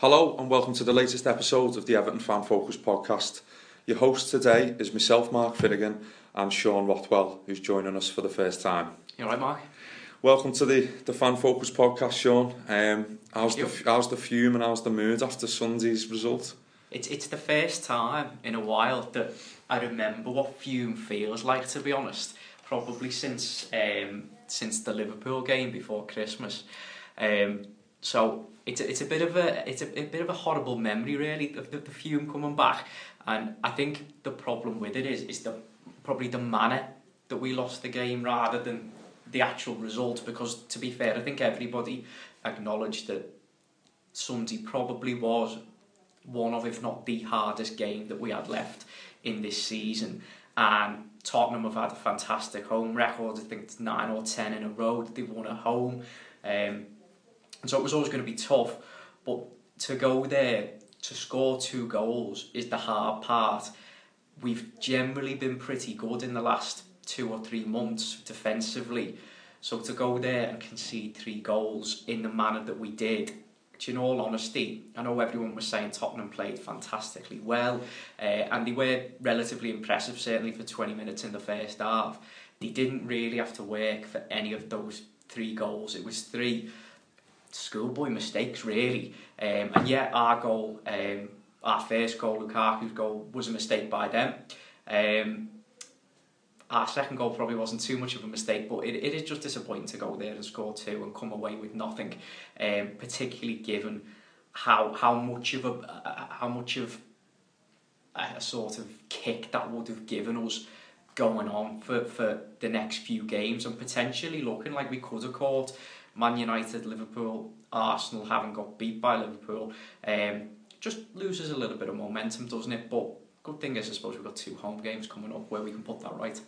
Hello and welcome to the latest episode of the Everton Fan Focus podcast. Your host today is myself, Mark Finnegan, and Sean Rothwell, who's joining us for the first time. You alright, Mark? Welcome to the, the Fan Focus podcast, Sean. Um, how's, the, how's the fume and how's the mood after Sunday's result? It's it's the first time in a while that I remember what fume feels like. To be honest, probably since um, since the Liverpool game before Christmas. Um, so it's a, it's a bit of a it's a, a bit of a horrible memory, really, of the, the fume coming back. And I think the problem with it is is the probably the manner that we lost the game rather than the actual result. Because to be fair, I think everybody acknowledged that Sunday probably was one of, if not the hardest game that we had left in this season. And Tottenham have had a fantastic home record. I think it's nine or ten in a row that they've won at home. Um, and so it was always going to be tough. But to go there to score two goals is the hard part. We've generally been pretty good in the last two or three months defensively. So to go there and concede three goals in the manner that we did know, all honesty, I know everyone was saying Tottenham played fantastically well, uh, and they were relatively impressive, certainly for 20 minutes in the first half. They didn't really have to work for any of those three goals. It was three schoolboy mistakes, really. Um, and yet, our goal, um, our first goal, Lukaku's goal, was a mistake by them. Um, our second goal probably wasn't too much of a mistake, but it, it is just disappointing to go there and score two and come away with nothing, um, particularly given how how much of a uh, how much of a sort of kick that would have given us going on for, for the next few games and potentially looking like we could have caught Man United, Liverpool, Arsenal haven't got beat by Liverpool. Um, just loses a little bit of momentum, doesn't it? But good thing is, I suppose we've got two home games coming up where we can put that right.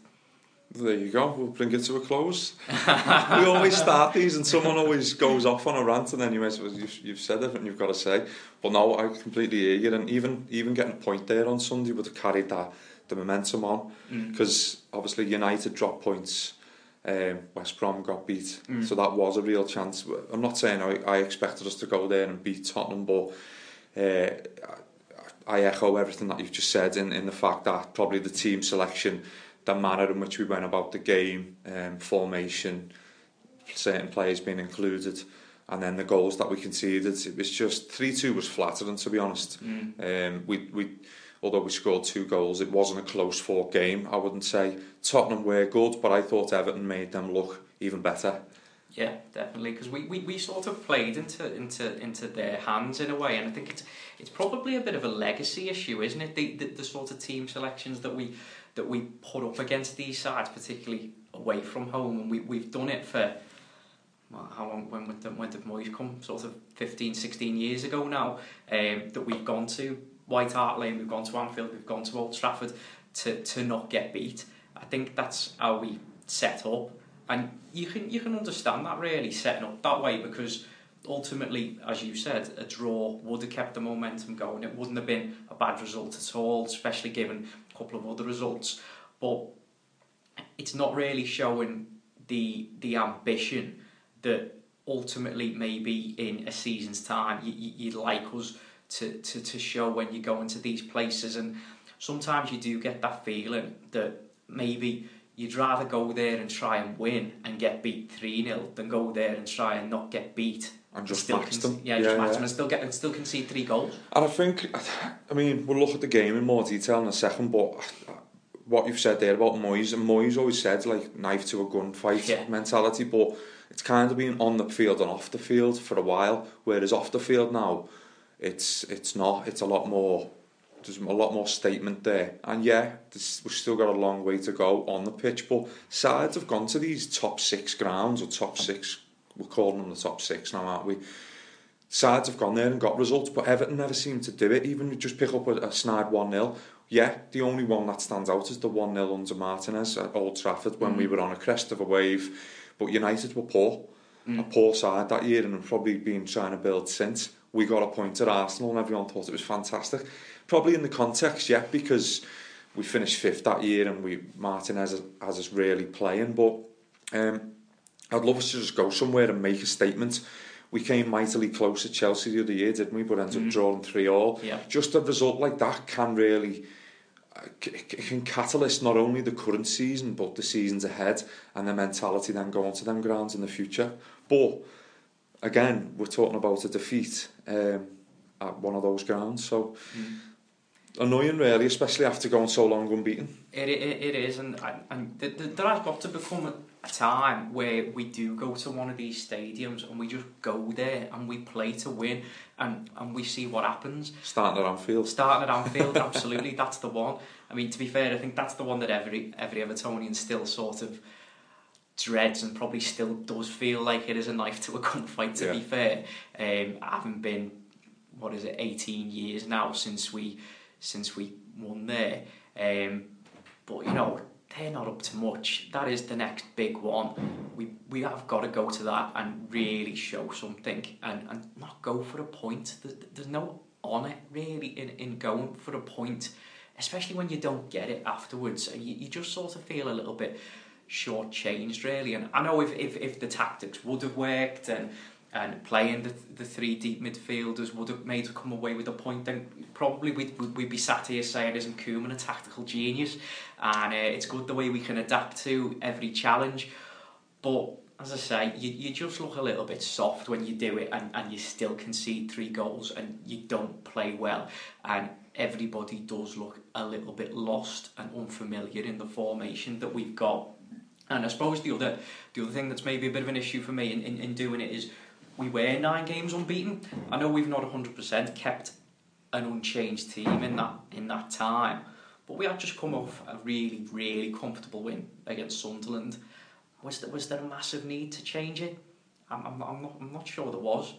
There you go, we'll bring it to a close. we always start these and someone always goes off on a rant and then you you've, you've said everything you've got to say. But no, I completely hear you and even even getting a point there on Sunday would have carried that the momentum on because mm. obviously United dropped points um, West Brom got beat mm. so that was a real chance I'm not saying I, I expected us to go there and beat Tottenham but uh, I echo everything that you've just said in, in the fact that probably the team selection the manner in which we went about the game, um, formation, certain players being included, and then the goals that we conceded. It was just three two was flattering to be honest. Mm. Um, we we although we scored two goals, it wasn't a close fought game. I wouldn't say Tottenham were good, but I thought Everton made them look even better. Yeah, definitely, because we, we, we sort of played into into into their hands in a way, and I think it's it's probably a bit of a legacy issue, isn't it? The the, the sort of team selections that we that we put up against these sides, particularly away from home, and we, we've done it for well, how long when when, did Moyes come? Sort of 15, 16 years ago now. Um, that we've gone to White Hart Lane, we've gone to Anfield, we've gone to Old Trafford to to not get beat. I think that's how we set up, and you can you can understand that really setting up that way because ultimately, as you said, a draw would have kept the momentum going. It wouldn't have been a bad result at all, especially given a couple of other results. But it's not really showing the the ambition that ultimately maybe in a season's time you, you'd like us to, to, to show when you go into these places and sometimes you do get that feeling that maybe you'd rather go there and try and win and get beat 3-0 than go there and try and not get beat and just still match them. Yeah, just yeah, match yeah. them and still get and still concede three goals. And I think, I mean, we'll look at the game in more detail in a second, but what you've said there about Moyes, and Moyes always said like knife to a gunfight yeah. mentality, but it's kind of been on the field and off the field for a while, whereas off the field now, it's it's not. It's a lot more. There's a lot more statement there, and yeah, this, we've still got a long way to go on the pitch. But sides have gone to these top six grounds or top six we're calling them the top six now, aren't we? Sides have gone there and got results, but Everton never seem to do it. Even just pick up a, a snide 1 0. Yeah, the only one that stands out is the 1 0 under Martinez at Old Trafford when mm. we were on a crest of a wave. But United were poor, mm. a poor side that year, and have probably been trying to build since. We got a point at Arsenal, and everyone thought it was fantastic. Probably in the context, yeah, because we finished fifth that year, and we Martinez has, has us really playing. But um, I'd love us to just go somewhere and make a statement. we came mightily close at Chelsea the other year, didn't we? But ended up Mhm. drawing three all. Yeah. Just a result like that can really uh, c- c- can catalyst not only the current season but the seasons ahead and the mentality then going to them grounds in the future. But again, we're talking about a defeat um, at one of those grounds, so Mm. annoying really, especially after going so long unbeaten. It, it, it is, and, and, and th- th- there has got to become a, a time where we do go to one of these stadiums and we just go there and we play to win and, and we see what happens. Starting at Anfield. Starting at Anfield, absolutely, that's the one. I mean, to be fair, I think that's the one that every every Evertonian still sort of dreads and probably still does feel like it is a knife to a gunfight. To be Yeah. fair, um, having been what is it, eighteen years now since we since we won there. Um, but you know, they're not up to much. That is the next big one. We we have got to go to that and really show something and, and not go for a point. There's, there's no honour really in, in going for a point, especially when you don't get it afterwards. You, you just sort of feel a little bit shortchanged really. And I know if, if, if the tactics would have worked and and playing the, the three deep midfielders would have made us come away with a point, then probably we'd, we'd be sat here saying, isn't Koeman a tactical genius? And uh, it's good the way we can adapt to every challenge. But as I say, you, you just look a little bit soft when you do it and, and you still concede three goals and you don't play well. And everybody does look a little bit lost and unfamiliar in the formation that we've got. And I suppose the other the other thing that's maybe a bit of an issue for me in, in, in doing it is we were nine games unbeaten. I know we've not 100% kept an unchanged team in that in that time, but we had just come off a really really comfortable win against Sunderland. Was there, was there a massive need to change it? I'm, I'm, I'm, not, I'm not sure there was.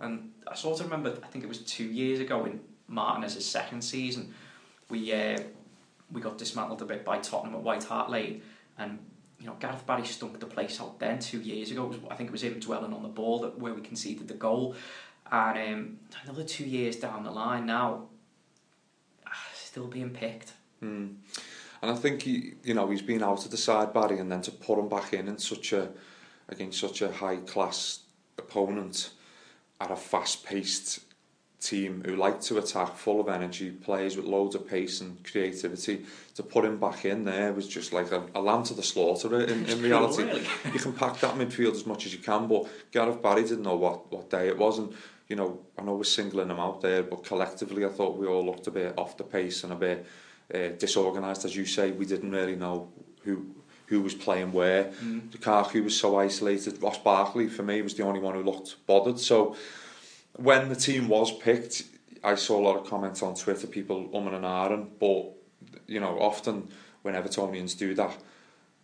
And I sort of remember, I think it was two years ago in Martinez's second season, we uh, we got dismantled a bit by Tottenham at White Hart Lane, and you know Gareth Barry stunk the place out then two years ago. Was, I think it was him dwelling on the ball that where we conceded the goal, and um, another two years down the line now, ah, still being picked. Mm. And I think he, you know, he's been out of the side Barry, and then to put him back in in such a against such a high class opponent at a fast paced team who like to attack, full of energy, players with loads of pace and creativity. To put him back in there was just like a, a lamb to the slaughter. In, in reality, really. you can pack that midfield as much as you can, but Gareth Barry didn't know what, what day it was, and you know, I know we're singling him out there, but collectively I thought we all looked a bit off the pace and a bit uh, disorganised, as you say. We didn't really know who who was playing where. Mm. Lukaku was so isolated. Ross Barkley, for me, was the only one who looked bothered. So when the team was picked, I saw a lot of comments on Twitter, people umming and ahhing, but you know, often when Evertonians do that,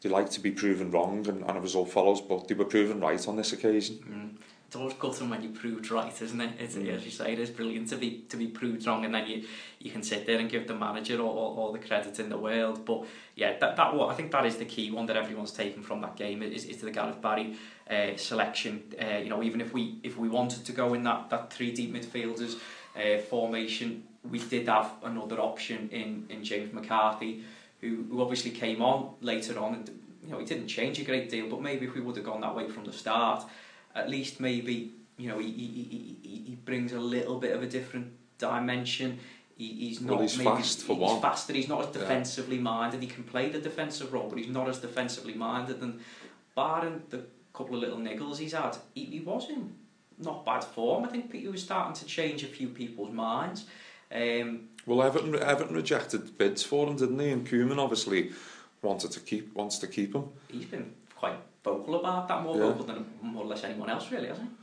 they like to be proven wrong and, and a result follows, but they were proven right on this occasion. Mm. It's always gutting when you proved right, isn't it? It's, Mm. As you say, it is brilliant to be to be proved wrong, and then you you can sit there and give the manager all, all, all the credit in the world. But yeah, that that what I think that is the key one that everyone's taken from that game is, is the Gareth Barry uh, selection. Uh, you know, even if we if we wanted to go in that that three deep midfielders uh, formation, we did have another option in in James McCarthy, who who obviously came on later on. And, you know, he didn't change a great deal, but maybe if we would have gone that way from the start, at least maybe you know he, he, he, he- he brings a little bit of a different dimension. He, he's not Well, he's maybe, fast, for he's one. faster. He's not as Yeah. defensively minded. He can play the defensive role, but he's not as defensively minded. And barring the couple of little niggles he's had, he, he was in not bad form. I think he was starting to change a few people's minds. Um, Well, Everton, Everton rejected bids for him, didn't they? And Koeman obviously wanted to keep wants to keep him. he's been quite vocal about that, more Yeah. vocal than more or less anyone else, really, hasn't he?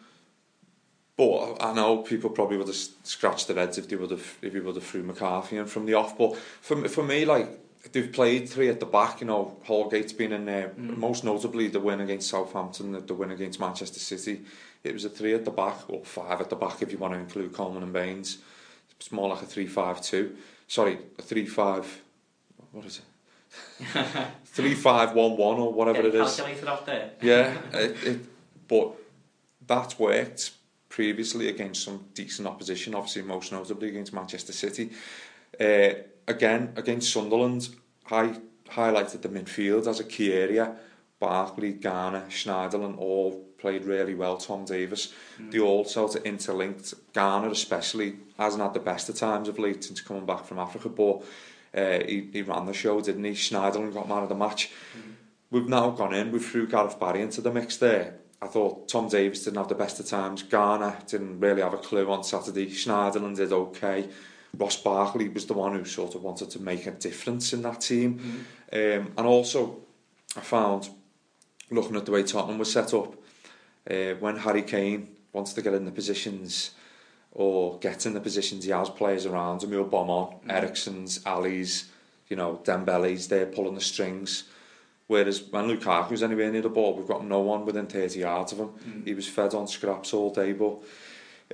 But I know people probably would have scratched their heads if they would have if he would have threw McCarthy in from the off. But for for me, like they've played three at the back. You know, Holgate's been in there. Mm. Most notably, the win against Southampton, the, the win against Manchester City. It was a three at the back, or five at the back if you want to include Coleman and Baines. It's more like a three-five-two. Sorry, a three-five. What is it? Three-five-one-one or whatever it is. calculated there. Yeah, it, it, but that's worked previously against some decent opposition, obviously most notably against Manchester City. Uh, again, against Sunderland, I highlighted the midfield as a key area. Barkley, Gana, Schneiderlin all played really well, Tom Davies. Mm. They all sort of interlinked. Gana especially hasn't had the best of times of late since coming back from Africa, but uh, he, he ran the show, didn't he? Schneiderlin got man of the match. Mm. We've now gone in, we've threw Gareth Barry into the mix there. I thought Tom Davies didn't have the best of times. Gana didn't really have a clue on Saturday. Schneiderlin did okay. Ross Barkley was the one who sort of wanted to make a difference in that team. Mm. Um, and also, I found, looking at the way Tottenham was set up, uh, when Harry Kane wants to get in the positions or get in the positions he has players around him, he'll bomb on. Mm. Eriksen's, Alli's, you know, Dembele's, they're pulling the strings. Whereas when Lukaku's anywhere near the ball, we've got no one within 30 yards of him. Mm. He was fed on scraps all day, but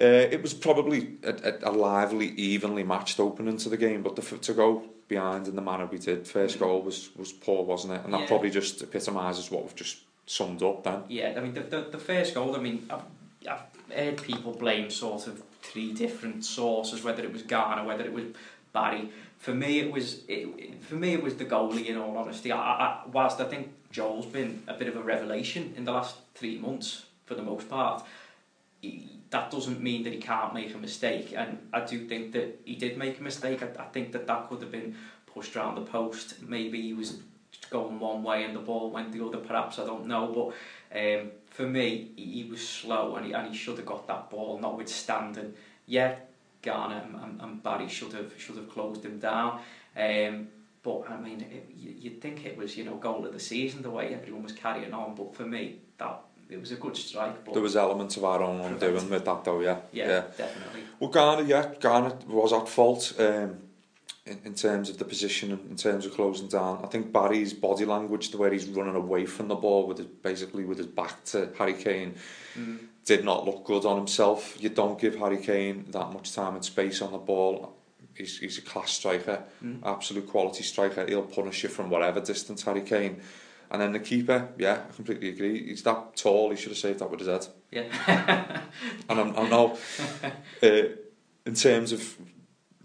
uh, it was probably a, a, a lively, evenly matched opening to the game. But the, to go behind in the manner we did, first mm. goal was was poor, wasn't it? And that yeah. probably just epitomises what we've just summed up then. Yeah, I mean the the, the first goal. I mean, I've, I've heard people blame sort of three different sources, whether it was Gana, whether it was Barry. For me it was it, for me it was the goalie in all honesty. I, I, whilst I think Joel's been a bit of a revelation in the last three months for the most part he, that doesn't mean that he can't make a mistake. And I do think that he did make a mistake. I, I think that that could have been pushed around the post. Maybe he was going one way and the ball went the other. Perhaps I don't know. But um, for me, he, he was slow and he, and he should have got that ball, notwithstanding. Yeah, Garner and, and, and Barry should have should have closed him down. Um, but I mean, it, you'd think it was you know goal of the season the way everyone was carrying on. But for me, that it was a good strike. But there was elements of our own undoing with that though, yeah. Yeah, yeah. definitely. Well, Garner, yeah, Garner was at fault. Um, in, in terms of the position in terms of closing down I think Barry's body language the way he's running away from the ball with his, basically with his back to Harry Kane mm did not look good on himself. You don't give Harry Kane that much time and space on the ball. He's, he's a class striker, mm. absolute quality striker. He'll punish you from whatever distance, Harry Kane. And then the keeper, yeah, I completely agree. He's that tall, he should have saved that with his head. Yeah. and I'm, I'm now, uh, in terms of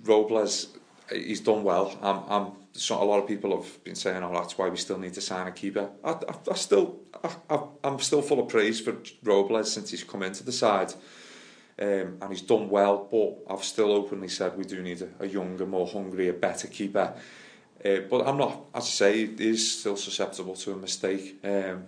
Robles, he's done well. I'm, I'm so a lot of people have been saying, "Oh, that's why we still need to sign a keeper." I, I, I still, I, I'm still full of praise for Robles since he's come into the side, um, and he's done well. But I've still openly said we do need a, a younger, more hungry, a better keeper. Uh, but I'm not, as I say, he is still susceptible to a mistake. Um,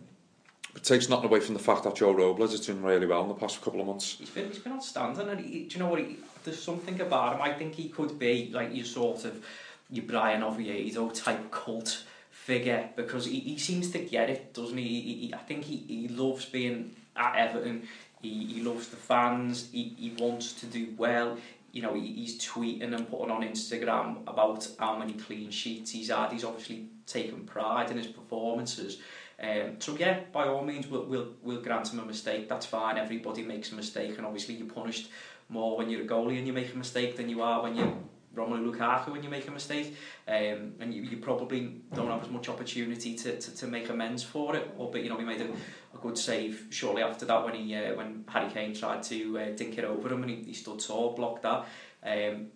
it takes nothing away from the fact that Joe Robles has done really well in the past couple of months. He's been, he's been outstanding, and he, do you know what? He, there's something about him. I think he could be like your sort of your Bryan Oviedo type cult figure because he, he seems to get it, doesn't he? he, he I think he, he loves being at Everton. He, he loves the fans. He, he wants to do well. You know, he, he's tweeting and putting on Instagram about how many clean sheets he's had. He's obviously taken pride in his performances. Um, so yeah, by all means, we'll, we'll, we'll grant him a mistake. That's fine. Everybody makes a mistake, and obviously you're punished more when you're a goalie and you make a mistake than you are when you're Romelu Lukaku when you make a mistake. Um, and you, you probably don't have as much opportunity to, to, to make amends for it or but you know he made a, a good save shortly after that when he uh, when Harry Kane tried to uh, dink it over him and he, he stood tall blocked that. Um,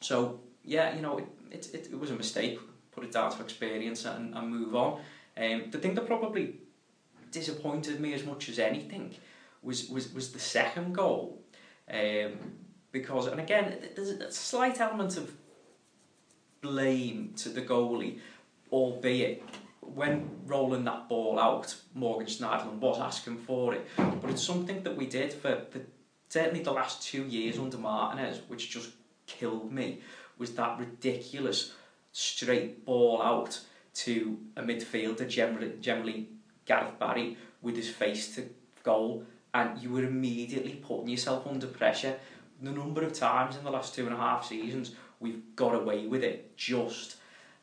so yeah you know it, it, it, it was a mistake. Put it down to experience and, and move on. Um, the thing that probably disappointed me as much as anything was was, was the second goal um, because, and again, there's a slight element of blame to the goalie, albeit when rolling that ball out, Morgan Schneiderlin was asking for it. But it's something that we did for, for certainly the last two years under Martinez, which just killed me, was that ridiculous straight ball out to a midfielder, generally, generally Gareth Barry, with his face to goal, and you were immediately putting yourself under pressure. The number of times in the last two and a half seasons we've got away with it just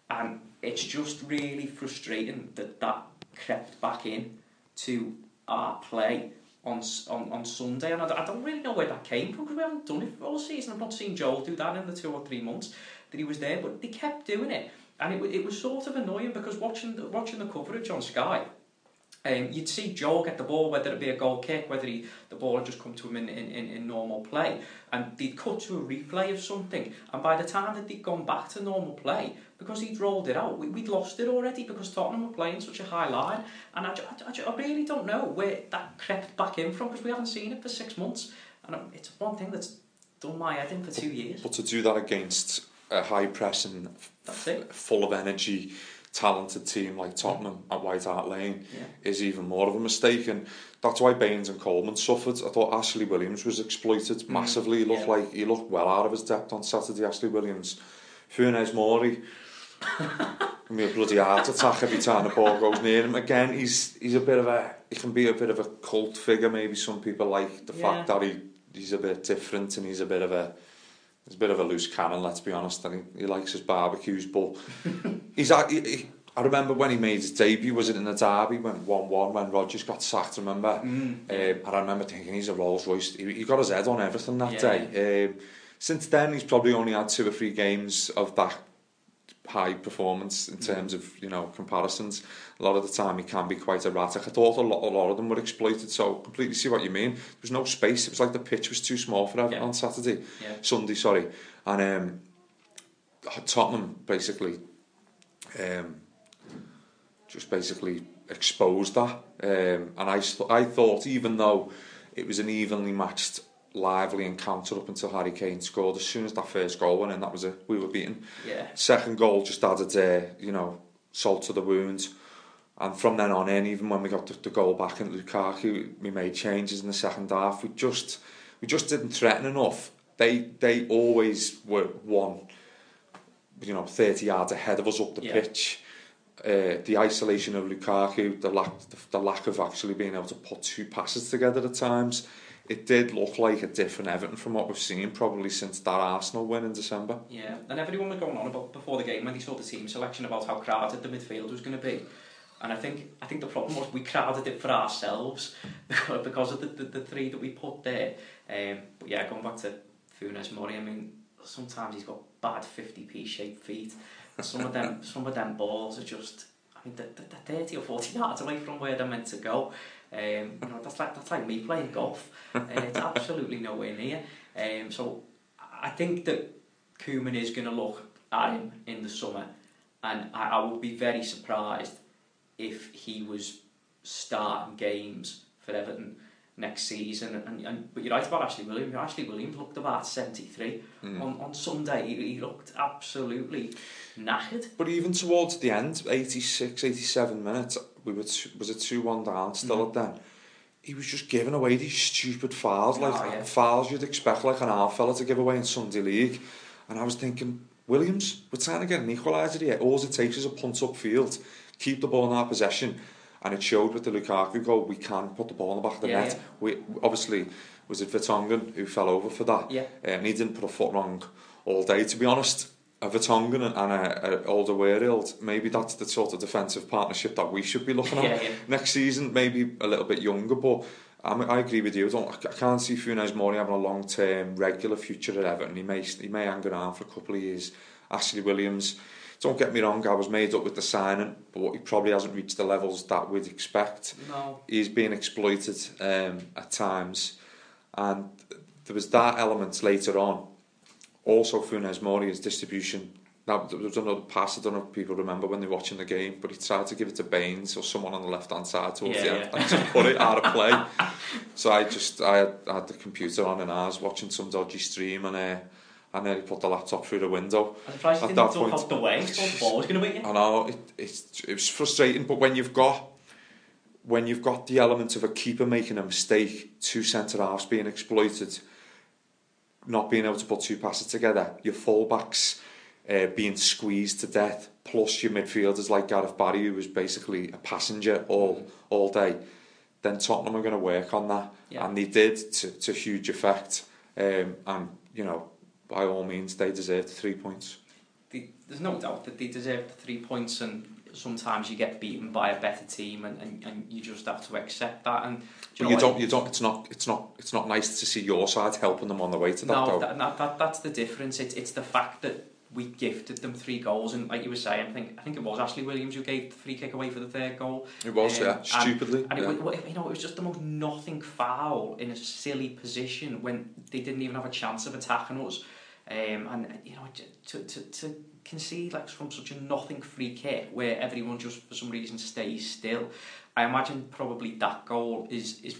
and it's just really frustrating that that crept back in to our play on on, on Sunday. And I, I don't really know where that came from because we haven't done it for all season. I've not seen Joel do that in the two or three months that he was there but they kept doing it. And it, it was sort of annoying because watching watching the coverage on Sky Um, you'd see Joe get the ball, whether it be a goal kick, whether he, the ball had just come to him in, in, in, in normal play, and they'd cut to a replay of something, and by the time that they'd gone back to normal play, because he'd rolled it out, we, we'd lost it already because Tottenham were playing such a high line, and I, I, I, I really don't know where that crept back in from, because we haven't seen it for six months, and it's one thing that's done my head in for two years. But to do that against a high pressing, full of energy, talented team like Tottenham at White Hart Lane yeah. is even more of a mistake and that's why Baines and Coleman suffered. I thought Ashley Williams was exploited mm. massively. He looked yeah. like he looked well out of his depth on Saturday, Ashley Williams. Funes Mori me a bloody heart attack every time the ball goes near him. Again, he's he's a bit of a he can be a bit of a cult figure. Maybe some people like the yeah. fact that he he's a bit different and he's a bit of a he's a bit of a loose cannon. Let's be honest. And he, he likes his barbecues, but he's he, he, I remember when he made his debut, was it in the derby, when 1-1, when Rodgers got sacked, remember? Mm. Um, and I remember thinking, he's a Rolls Royce. He, he got his head on everything that yeah. day. Um, since then, he's probably only had two or three games of that high performance in terms of you know comparisons. A lot of the time he can be quite erratic. I thought a lot, a lot of them were exploited, so completely see what you mean. There was no space. It was like the pitch was too small for Everton yeah. on Saturday, yeah. Sunday, sorry, and um, Tottenham basically um, just basically exposed that. Um, and I I thought even though it was an evenly matched lively encounter up until Harry Kane scored. As soon as that first goal went in, that was it. We were beaten. Yeah. Second goal just added, uh, you know, salt to the wound. And from then on in, even when we got the, the goal back in Lukaku, we made changes in the second half. We just, we just didn't threaten enough. They, they always were one, you know, 30 yards ahead of us up the yeah. pitch. Uh, the isolation of Lukaku, the lack, the, the lack of actually being able to put two passes together at times it did look like a different Everton from what we've seen probably since that Arsenal win in December. Yeah, and everyone was going on about before the game when they saw the team selection about how crowded the midfield was going to be. And I think I think the problem was we crowded it for ourselves because of the, the, the three that we put there. Um, but yeah, going back to Funes Mori, I mean, sometimes he's got bad 50p shaped feet. Some of them, some of them balls are just, I mean, they're, they're 30 or 40 yards away from where they're meant to go. Um, you know, that's like that's like me playing golf. Uh, it's absolutely nowhere near. Um, so I think that Koeman is going to look at him in the summer, and I, I would be very surprised if he was starting games for Everton next season. And, and but you're right about Ashley Williams. Ashley Williams looked about 73 mm. on on Sunday. He, he looked absolutely knackered. But even towards the end, 86, 87 minutes, we were two, was it two one down still mm. then. He was just giving away these stupid fouls, like oh, yeah. fouls you'd expect like an half fella to give away in Sunday League. And I was thinking, Williams, we're trying to get an equaliser here. All it takes is a punt up field, keep the ball in our possession. And it showed with the Lukaku goal, we can put the ball in the back of the yeah, net. Yeah. We obviously was it Vertonghen who fell over for that, yeah. and he didn't put a foot wrong all day. To be honest, a Vertonghen and a, a Alderweireld, maybe that's the sort of defensive partnership that we should be looking at yeah, yeah. next season. Maybe a little bit younger, but I'm, I agree with you. I, don't, I can't see Funes Mori having a long term, regular future at Everton. He may he may hang around for a couple of years. Ashley Williams. Don't get me wrong, I was made up with the signing, but he probably hasn't reached the levels that we'd expect. No. He's being exploited um, at times, and there was that element later on also Funes Mori's distribution. Now, there was another pass, I don't know if people remember when they were watching the game, but he tried to give it to Baines or someone on the left hand side towards yeah, the end yeah. and just put it out of play. so I just, I had, I had the computer on and I was watching some dodgy stream and uh, I nearly put the laptop through the window. I'm surprised you didn't point, out the way, the ball was going to beat you. I know, it, it, it was frustrating, but when you've got when you've got the element of a keeper making a mistake, two centre halves being exploited, not being able to put two passes together, your fullbacks uh, being squeezed to death, plus your midfielders like Gareth Barry, who was basically a passenger all all day, then Tottenham are going to work on that, yeah. and they did to, to huge effect. Um, and you know, by all means, they deserved three points. there's no doubt that they deserved the three points, and sometimes you get beaten by a better team and, and, and you just have to accept that and you, you don't you don't it's not it's not it's not nice to see your side helping them on the way to that no. That, that, that, that's the difference it's, it's the fact that we gifted them three goals, and like you were saying, I think I think it was Ashley Williams who gave the free kick away for the third goal. It was, um, yeah, stupidly. And, and yeah. It, was, you know, it was just the most nothing foul in a silly position when they didn't even have a chance of attacking us. Um, and you know, to, to, to concede like from such a nothing free kick where everyone just for some reason stays still. I imagine probably that goal is is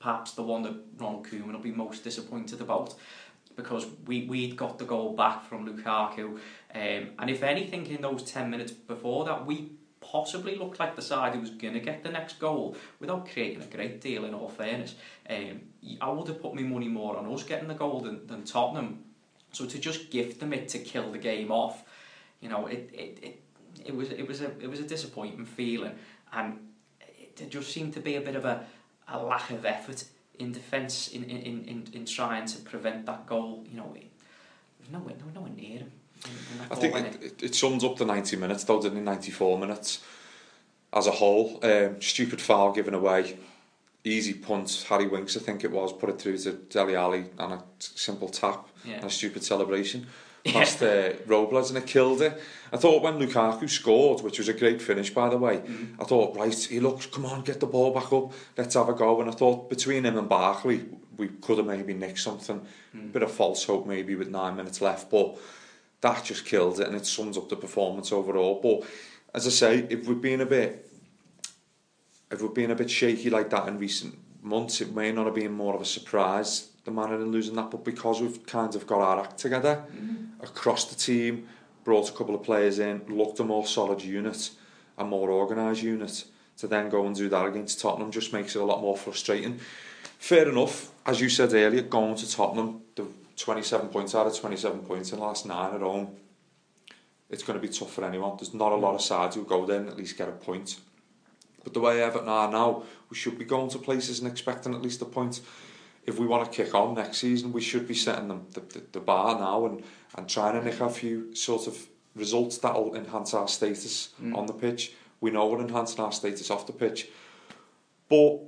perhaps the one that Ronald Koeman will be most disappointed about because we we'd got the goal back from Lukaku um, and if anything in those 10 minutes before that we possibly looked like the side who was going to get the next goal without creating a great deal in all fairness um, I would have put my money more on us getting the goal than, than Tottenham so to just gift them it to kill the game off you know, it, it, it, it was it was a it was a disappointing feeling, and it, just seemed to be a bit of a, a lack of effort in defence in, in, in, in trying to prevent that goal. You know, there's no no nowhere near him. I think it, it, it sums up the 90 minutes though, didn't it? 94 minutes as a whole. Um, stupid foul given away. Easy punt, Harry Winks I think it was, put it through to Dele Alli and a simple tap yeah. and a stupid celebration past uh, Robles and it killed it. I thought when Lukaku scored, which was a great finish by the way, mm. I thought, right, he looks, come on, get the ball back up, let's have a go. And I thought between him and Barkley, we could have maybe nicked something, mm. bit of false hope maybe with nine minutes left, but that just killed it and it sums up the performance overall. But as I say, if we've been a bit, if we've been a bit shaky like that in recent months, it may not have been more of a surprise the manner in losing that, but because we've kind of got our act together mm-hmm. across the team, brought a couple of players in, looked a more solid unit, a more organised unit, to then go and do that against Tottenham just makes it a lot more frustrating. Fair enough, as you said earlier, going to Tottenham, the 27 points out of 27 points in the last nine at home, it's going to be tough for anyone. There's not a lot of sides who go there and at least get a point. But the way Everton are now, we should be going to places and expecting at least a point if we want to kick on next season, we should be setting them the, the, the bar now and, and trying to nick a few sort of results that'll enhance our status mm. on the pitch. We know we're enhancing our status off the pitch. But,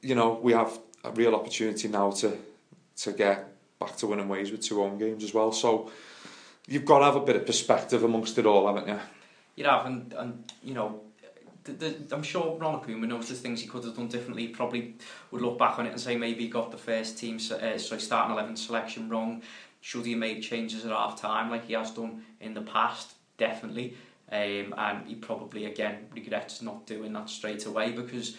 you know, we have a real opportunity now to to get back to winning ways with two home games as well. So you've got to have a bit of perspective amongst it all, haven't you? You have, and, and you know, the, the, I'm sure Ronald Koeman noticed things he could have done differently. He probably would look back on it and say maybe he got the first team, uh, sorry, starting 11 selection wrong. Should he made changes at half time like he has done in the past? Definitely. Um, and he probably again regrets not doing that straight away because,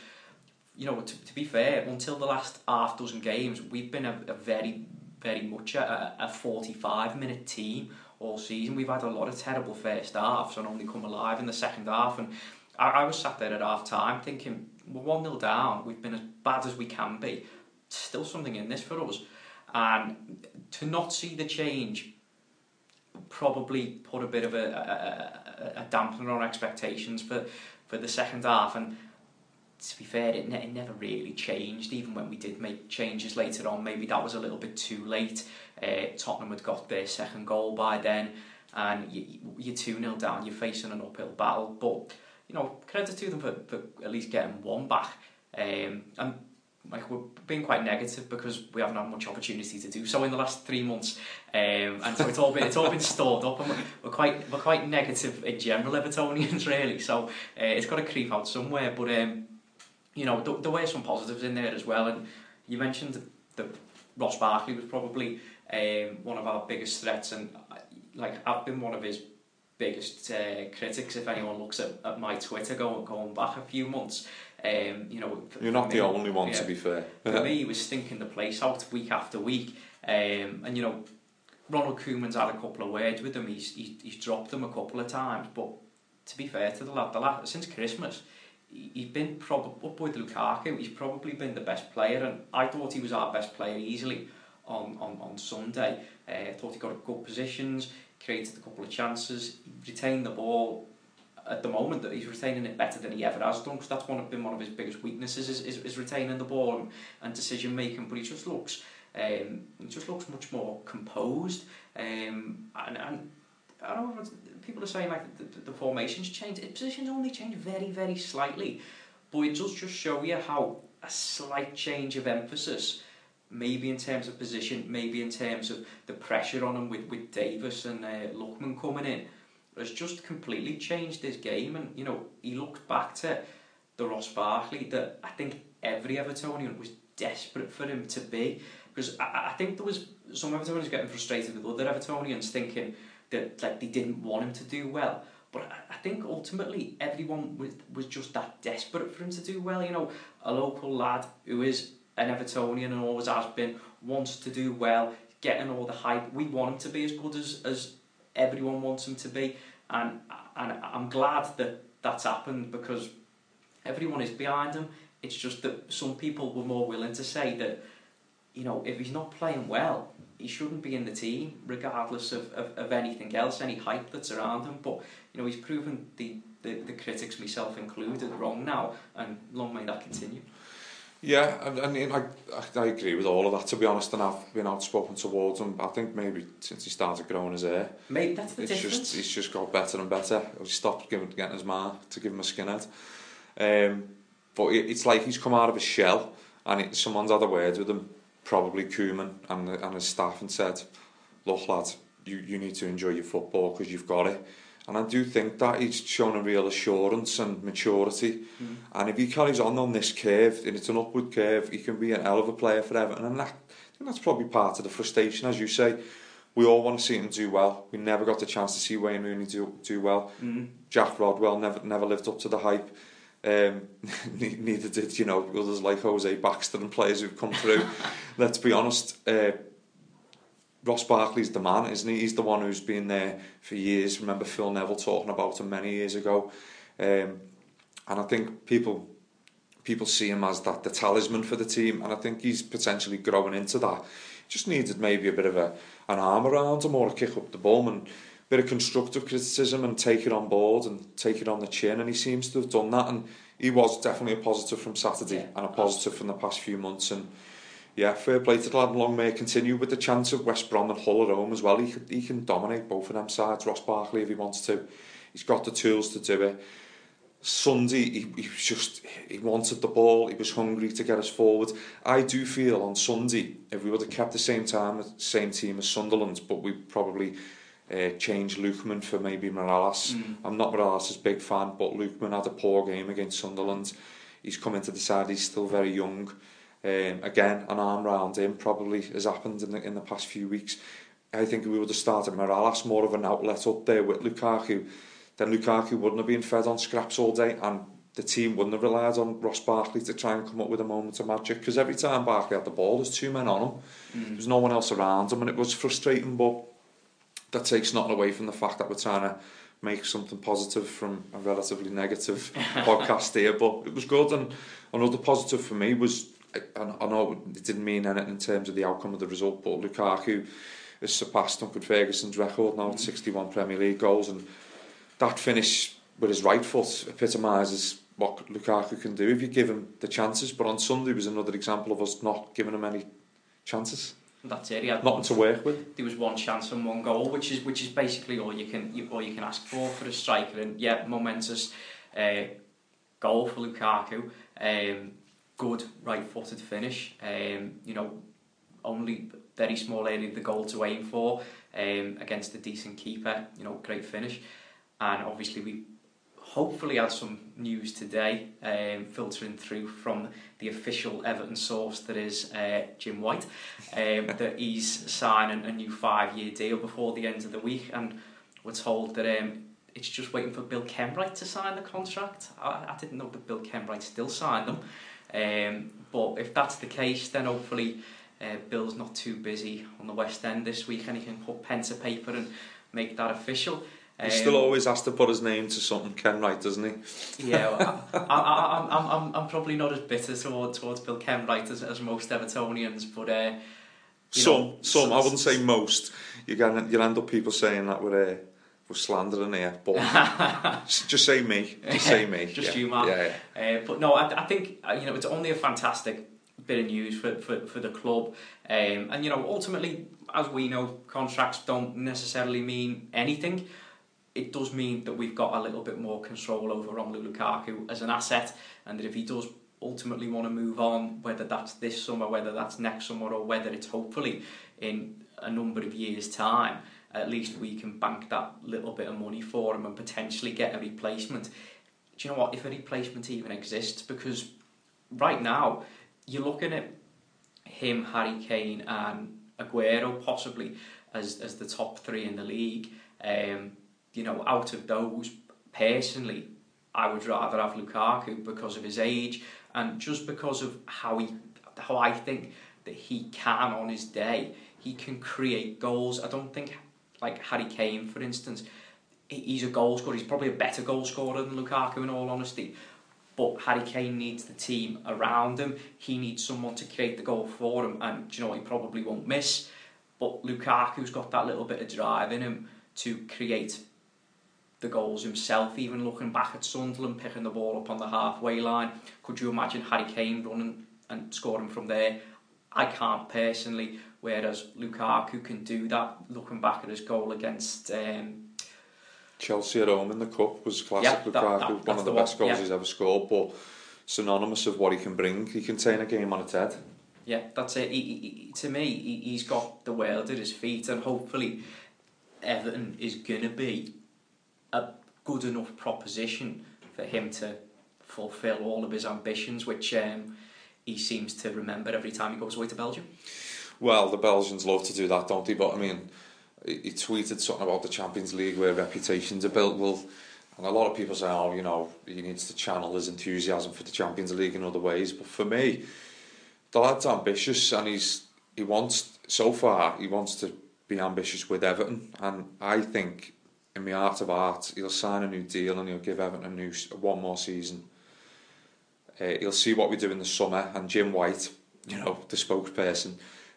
you know, to, to be fair, until the last half dozen games, we've been a, a very, very much a, a 45 minute team all season. We've had a lot of terrible first halves and only come alive in the second half. And I, I was sat there at half time thinking, we're 1 0 down, we've been as bad as we can be. Still something in this for us. And to not see the change probably put a bit of a, a, a dampener on expectations for, for the second half. And to be fair, it, ne- it never really changed. Even when we did make changes later on, maybe that was a little bit too late. Uh, Tottenham had got their second goal by then, and you, you're 2 0 down, you're facing an uphill battle. But you know, credit to them for, for at least getting one back. Um, and like we're being quite negative because we haven't had much opportunity to do so in the last three months, um, and so it's all been it's all been stored up, and we're, we're quite we're quite negative in general Evertonians really. So uh, it's got to creep out somewhere. But um, you know, there, there were some positives in there as well, and you mentioned that Ross Barkley was probably um, one of our biggest threats, and like I've been one of his biggest uh, critics if anyone looks at, at my Twitter going going back a few months. Um, you know, you're not me, the only one yeah, to be fair. for me, he was stinking the place out week after week, um, and you know, Ronald Koeman's had a couple of words with him. He's, he's he's dropped them a couple of times, but to be fair to the lad, the lad since Christmas. He's been probably up with Lukaku. He's probably been the best player, and I thought he was our best player easily on on, on Sunday. Uh, I thought he got good positions created a couple of chances, retained the ball at the moment that he's retaining it better than he ever has done because that's one of been one of his biggest weaknesses is, is, is retaining the ball and, and decision making but he just looks um, he just looks much more composed um, and, and I don't know people are saying like the, the, the formations change the positions only change very very slightly but it does just show you how a slight change of emphasis maybe in terms of position, maybe in terms of the pressure on him with, with Davies and uh, Lookman coming in, has just completely changed his game. And, you know, he looked back to the Ross Barkley that I think every Evertonian was desperate for him to be. Because I, I think there was some Evertonians getting frustrated with other Evertonians thinking that like they didn't want him to do well. But I, I think ultimately everyone was, was just that desperate for him to do well. You know, a local lad who is an Evertonian and always has been, wants to do well, getting all the hype. We want him to be as good as, as everyone wants him to be. And, and I'm glad that that's happened because everyone is behind him. It's just that some people were more willing to say that, you know, if he's not playing well, he shouldn't be in the team, regardless of, of, of anything else, any hype that's around him. But, you know, he's proven the, the, the critics, myself included, wrong now, and long may that continue. Yeah, I, I mean, I, I agree with all of that, to be honest, and I've been outspoken towards him, I think maybe since he started growing his hair. Maybe that's the it's difference. Just, he's just got better and better. He stopped giving, getting his ma to give him a skinhead. Um, but it, it's like he's come out of his shell, and it, someone's had a word with him, probably Koeman and, and his staff, and said, look lad, you, you need to enjoy your football because you've got it. And I do think that he's shown a real assurance and maturity. Mm. And if he carries on on this curve, and it's an upward curve, he can be an hell of a player for Everton. And that, I think that's probably part of the frustration, as you say. We all want to see him do well. We never got the chance to see Wayne Rooney do, do well. Mm. Jack Rodwell never never lived up to the hype. Um, neither did, you know, others like Jose Baxter and players who've come through. Let's be honest, uh, Ross Barkley's the man, isn't he? He's the one who's been there for years. Remember Phil Neville talking about him many years ago. Um, and I think people people see him as that the talisman for the team, and I think he's potentially growing into that. Just needed maybe a bit of a an arm around him or a kick up the bum and a bit of constructive criticism and take it on board and take it on the chin, and he seems to have done that. And he was definitely a positive from Saturday yeah, and a positive from the past few months. And yeah, fair play to the lad and long may continue with the chance of West Brom and Hull at home as well. He can, he can dominate both of them sides, Ross Barkley if he wants to. He's got the tools to do it. Sunday, he, he was just, he wanted the ball, he was hungry to get us forward. I do feel on Sunday, if we would have kept the same time, same team as Sunderland, but we probably uh, changed Lookman for maybe Mirallas. Mm. I'm not Mirallas' big fan, but Lookman had a poor game against Sunderland. He's come into the side, he's still very young. Um, again, an arm round him probably has happened in the, in the past few weeks. I think we would have started Mirallas more of an outlet up there with Lukaku. Then Lukaku wouldn't have been fed on scraps all day and the team wouldn't have relied on Ross Barkley to try and come up with a moment of magic because every time Barkley had the ball there's two men on him mm. there's no one else around him and it was frustrating but that takes nothing away from the fact that we're trying to make something positive from a relatively negative podcast here but it was good and another positive for me was I, I know it didn't mean anything in terms of the outcome of the result, but Lukaku has surpassed Duncan Ferguson's record now at 61 Premier League goals, and that finish with his right foot epitomises what Lukaku can do if you give him the chances. But on Sunday was another example of us not giving him any chances. That's it. He had nothing to work with. There was one chance and one goal, which is which is basically all you can you, all you can ask for for a striker. And yeah, momentous uh, goal for Lukaku. Um, good right-footed finish. Um, you know, only very small area of the goal to aim for um, against a decent keeper. You know, great finish. And obviously we hopefully had some news today um, filtering through from the official Everton source that is uh, Jim White um, that he's signing a new five-year deal before the end of the week and we're told that um, it's just waiting for Bill Kenwright to sign the contract. I, I didn't know that Bill Kenwright still signed them. Um, but if that's the case, then hopefully uh, Bill's not too busy on the West End this week and he can put pen to paper and make that official. He still um, always has to put his name to something Ken Kenwright, doesn't he? Yeah, well, I, I, I'm, I'm, I'm probably not as bitter towards, towards Bill Kenwright as, as most Evertonians, but... Uh, some, know, some, I wouldn't say most. You can you'll end up people saying that we're uh, we're slandering here, but just say me, just say me, just yeah. you, man. Yeah, yeah. Uh, but no, I, I think uh, you know it's only a fantastic bit of news for for, for the club, um, and you know ultimately, as we know, contracts don't necessarily mean anything. It does mean that we've got a little bit more control over Romelu Lukaku as an asset, and that if he does ultimately want to move on, whether that's this summer, whether that's next summer, or whether it's hopefully in a number of years' time, at least we can bank that little bit of money for him and potentially get a replacement. Do you know what? If a replacement even exists, because right now you're looking at him, Harry Kane, and Aguero possibly as as the top three in the league. Um, you know, out of those, personally, I would rather have Lukaku because of his age and just because of how he, how I think that he can on his day, he can create goals. I don't think like Harry Kane, for instance, he's a goal scorer. He's probably a better goal scorer than Lukaku, in all honesty. But Harry Kane needs the team around him. He needs someone to create the goal for him, and you know? He probably won't miss. But Lukaku's got that little bit of drive in him to create the goals himself. Even looking back at Sunderland picking the ball up on the halfway line, could you imagine Harry Kane running and scoring from there? I can't personally. Whereas Lukaku can do that. Looking back at his goal against. Um, Chelsea at home in the cup was classic Yeah, that- Lukaku, that- one of the, the best one, goals yeah. he's ever scored, but synonymous of what he can bring. He can turn a game on its head. Yeah, that's it. He, he, to me, he, he's got the world at his feet, and hopefully, Everton is to be a good enough proposition for him to fulfil all of his ambitions, which um, he seems to remember every time he goes away to Belgium. Well, the Belgians love to do that, don't they? But I mean, he, he tweeted something about the Champions League where reputations are built. Well, and a lot of people say, oh, you know, he needs to channel his enthusiasm for the Champions League in other ways. But for me, the lad's ambitious and he's he wants so far he wants to be ambitious with Everton, and I think in my heart of heart he'll sign a new deal and he'll give Everton a new one more season. Uh, he'll see what we do in the summer, and Jim White, you know, the spokesperson,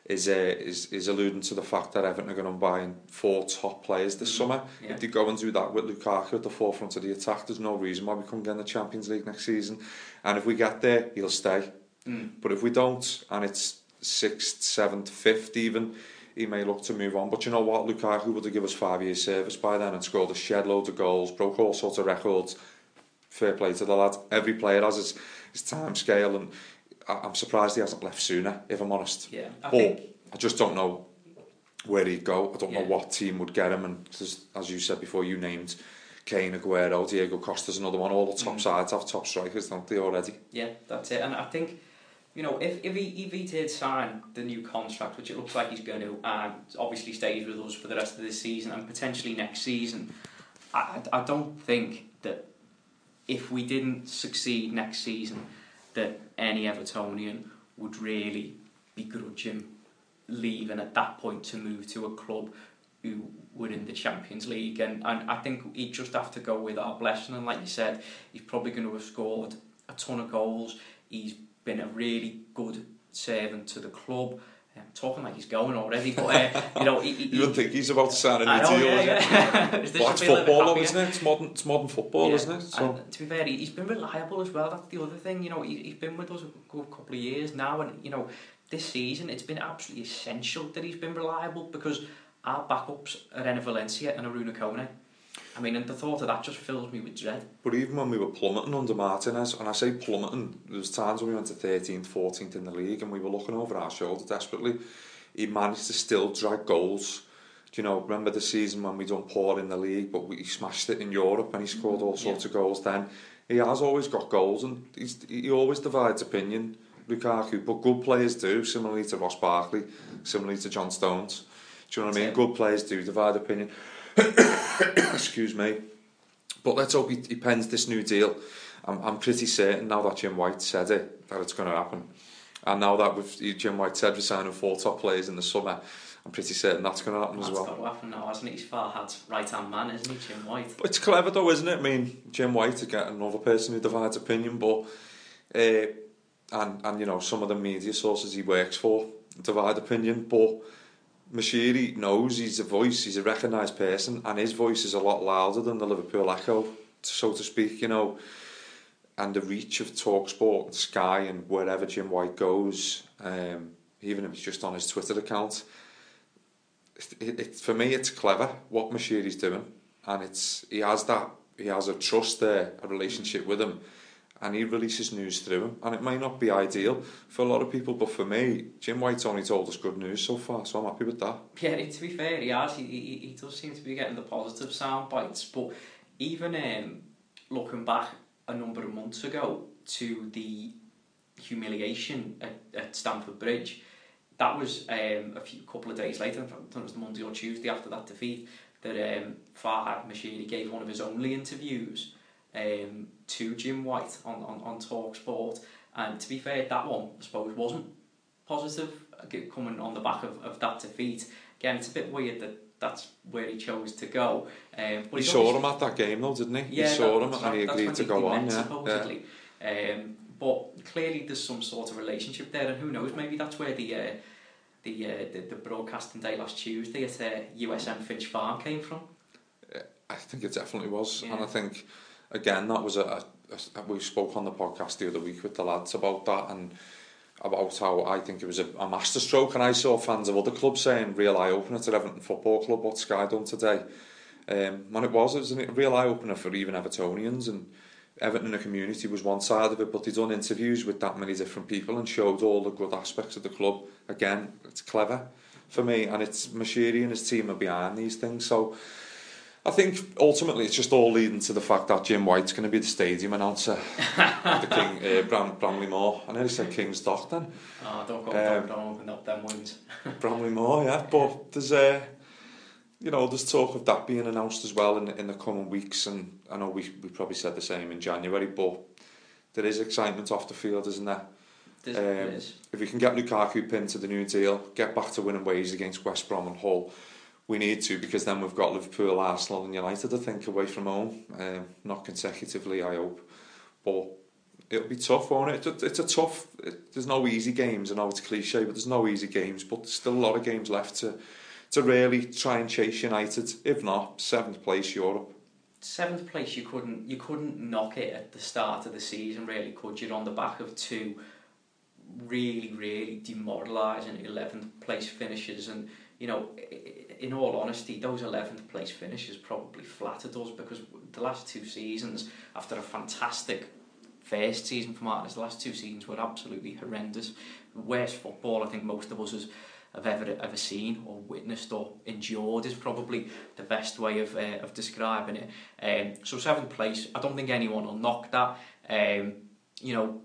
is uh, is is alluding to the fact that Everton are going to be buying four top players this summer. Yeah. If they go and do that with Lukaku at the forefront of the attack, there's no reason why we couldn't get in the Champions League next season. And if we get there, he'll stay. Mm. But if we don't, and it's sixth, seventh, fifth even, he may look to move on. But you know what? Lukaku would have given us five years service by then and scored a shed load of goals, broke all sorts of records. Fair play to the lad. Every player has his, his time scale and I- I'm surprised he hasn't left sooner, if I'm honest. Yeah, I but think I just don't know where he'd go. I don't know what team would get him. And as, you said before, you named Kane, Aguero, Diego Costa's another one. All the top Mm. sides have top strikers, don't they, already? Yeah, that's it. And I think, you know, if, if, he, if he did sign the new contract, which it looks like he's going to, and obviously stays with us for the rest of this season and potentially next season, I I don't think that if we didn't succeed next season, that any Evertonian would really begrudge him leaving at that point to move to a club who were in the Champions League. And, and I think he'd just have to go with our blessing. And like you said, he's probably going to have scored a ton of goals. He's been a really good servant to the club. I'm talking like he's going already, but uh, you know, he, he, You wouldn't think he's about to sign a new know, deal, yeah, is it? yeah. Well, should it's be a little bit football, though, isn't it? It's modern, it's modern football, Yeah, isn't it? So, And to be fair, he- he's been reliable as well. That's the other thing. You know, he, he's been with us a good couple of years now, and you know, this season it's been absolutely essential that he's been reliable because our backups are Enner Valencia and Arouna Kone. I mean, and the thought of that just fills me with dread. but even when we were plummeting under Martinez, and I say plummeting, there was times when we went to 13th, 14th in the league, and we were looking over our shoulder desperately. He managed to still drag goals. Do you know, remember the season when we done poor in the league, but we smashed it in Europe and he mm-hmm. scored all sorts of goals then. He has always got goals and he's, he always divides opinion, Lukaku, but good players do, similarly to Ross Barkley, similarly to John Stones. Do you know what I mean? It. Good players do divide opinion. Excuse me. But let's hope he, he pens this new deal. I'm, I'm pretty certain now that Jim White said it, that it's going to happen. And now that we've, Jim White said we're signing four top players in the summer, I'm pretty certain that's going to happen That's as well. got to happen now, hasn't it? He's Farhad's right hand man, isn't he, Jim White? But it's clever though, isn't it? I mean, Jim White to get another person who divides opinion, but uh, and and you know some of the media sources he works for divide opinion, but Moshiri knows he's a voice, he's a recognised person, and his voice is a lot louder than the Liverpool echo, so to speak. You know, and the reach of Talksport and Sky and wherever Jim White goes, um, even if it's just on his Twitter account. It, it, for me, it's clever what Moshiri's doing, and it's he has that he has a trust there, a relationship with him, and he releases news through him. And it may not be ideal for a lot of people, but for me, Jim White's only told us good news so far, so I'm happy with that. Yeah, to be fair, he has. He, he, he does seem to be getting the positive sound bites, but even um, looking back a number of months ago to the humiliation at, at Stamford Bridge, that was um, a few couple of days later, I think it was Monday or Tuesday after that defeat, that um, Farhad Moshiri gave one of his only interviews um, to Jim White on, on, on Talk Sport. And to be fair, that one, I suppose, wasn't positive coming on the back of, of that defeat. Again, it's a bit weird that that's where he chose to go. Um, but he saw him at that game though, didn't he? Yeah, he saw him and he agreed to go on. Yeah. Supposedly. Yeah. Um, but clearly there's some sort of relationship there and who knows, maybe that's where the... Uh, the, uh, the, the broadcasting day last Tuesday at uh, USM Finch Farm came from? I think it definitely was, yeah. and I think again that was a, a, a we spoke on the podcast the other week with the lads about that and about how I think it was a, a masterstroke. And I saw fans of other clubs saying real eye opener to Everton Football Club what Sky done today? Um, and it was it was a real eye opener for even Evertonians. And Everton in the community was one side of it but they done interviews with that many different people and showed all the good aspects of the club. Again it's clever for me and it's Moshiri and his team are behind these things. So I think ultimately it's just all leading to the fact that Jim White's going to be the stadium announcer at the King uh, Bram, Bramley Moore. I nearly said King's Dock then. Oh, don't go, um, don't, don't open up them wounds. Bramley Moore, yeah. But there's uh, you know, there's talk of that being announced as well in, in the coming weeks, and I know we we probably said the same in January, but there is excitement off the field, isn't there? There's, um, there is. If we can get Lukaku pinned to the new deal, get back to winning ways against West Brom and Hull, we need to because then we've got Liverpool, Arsenal and United I think away from home. Um, not consecutively I hope. But it'll be tough won't it? It's a, it's a tough it, there's no easy games I know it's cliche but there's no easy games but there's still a lot of games left to to really try and chase United. If not seventh place Europe. Seventh place you couldn't you couldn't knock it at the start of the season really could you? On the back of two really really demoralising 11th place finishes and you know in all honesty, those 11th place finishes probably flattered us because the last two seasons, after a fantastic first season for Martinez, the last two seasons were absolutely horrendous. Worst football I think most of us has, have ever ever seen or witnessed or endured is probably the best way of uh, of describing it. Um, so seventh place, I don't think anyone will knock that. Um, you know,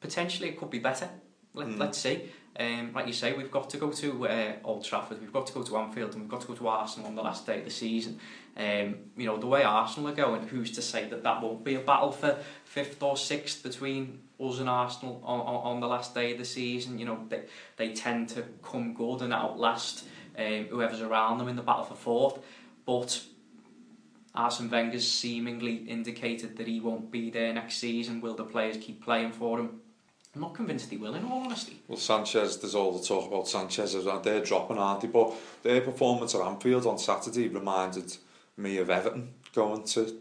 potentially it could be better. Let, mm. Let's see. Um, like you say, we've got to go to uh, Old Trafford, we've got to go to Anfield, and we've got to go to Arsenal on the last day of the season. Um, you know, the way Arsenal are going, who's to say that that won't be a battle for fifth or sixth between us and Arsenal on, on, on the last day of the season? You know, they, they tend to come good and outlast um, whoever's around them in the battle for fourth. But Arsene Wenger's seemingly indicated that he won't be there next season. Will the players keep playing for him? I'm not convinced he will, in all honesty. Well, Sanchez, there's all the talk about Sanchez, they're dropping, aren't they? But their performance at Anfield on Saturday reminded me of Everton going to,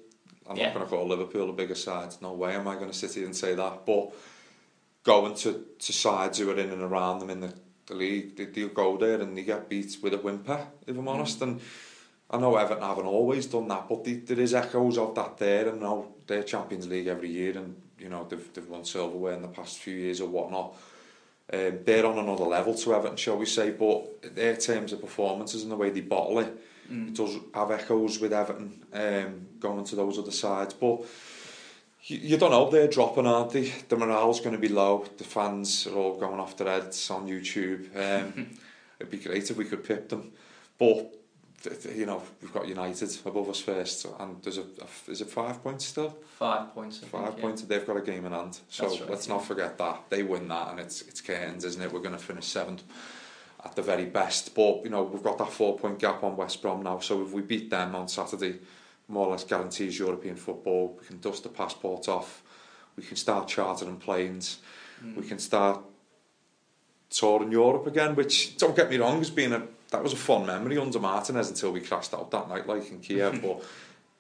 I'm yeah. not going to call Liverpool a bigger side, no way am I going to sit here and say that, but going to, to sides who are in and around them in the, the league, they, they'll go there and they get beat with a whimper, if I'm mm. honest, and I know Everton haven't always done that, but there is echoes of that there, and now they're Champions League every year, and you know they've they've won silverware in the past few years or whatnot. Um, they're on another level to Everton, shall we say, but their terms of performances and the way they bottle it, mm. it does have echoes with Everton um, going to those other sides. But you, you don't know, they're dropping, aren't they? The morale's going to be low. The fans are all going off their heads on YouTube. Um, it'd be great if we could pip them. But you know, we've got United above us first, and there's a, a is it five points still? Five points. I five think, points. Yeah. They've got a game in hand, so right, let's yeah. not forget that they win that, and it's it's Cairns, isn't it? We're going to finish seventh at the very best, but you know we've got that four point gap on West Brom now, so if we beat them on Saturday, more or less guarantees European football. We can dust the passport off, we can start chartering planes, mm. we can start touring Europe again. Which don't get me wrong, has been a that was a fun memory under Martinez until we crashed out that night, like in Kiev. but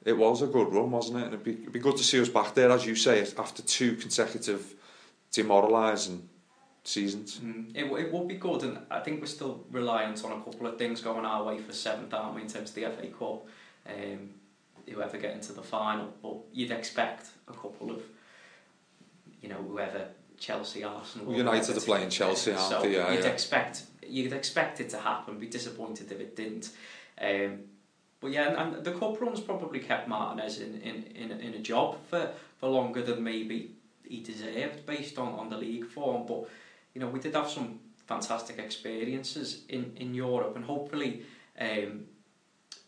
it was a good run, wasn't it? And it'd be, it'd be good to see us back there, as you say, after two consecutive demoralising seasons. Mm, it, it would be good, and I think we're still reliant on a couple of things going our way for seventh, aren't we, in terms of the FA Cup. Um, whoever get into the final, but you'd expect a couple of you know, whoever Chelsea, Arsenal. United are playing Chelsea, aren't so they? Yeah, you'd yeah. expect you'd expect it to happen. Be disappointed if it didn't. Um, but yeah, and, and the cup runs probably kept Martinez in, in, in, in a job for, for longer than maybe he deserved based on, on the league form. But you know, we did have some fantastic experiences in, in Europe, and hopefully, um,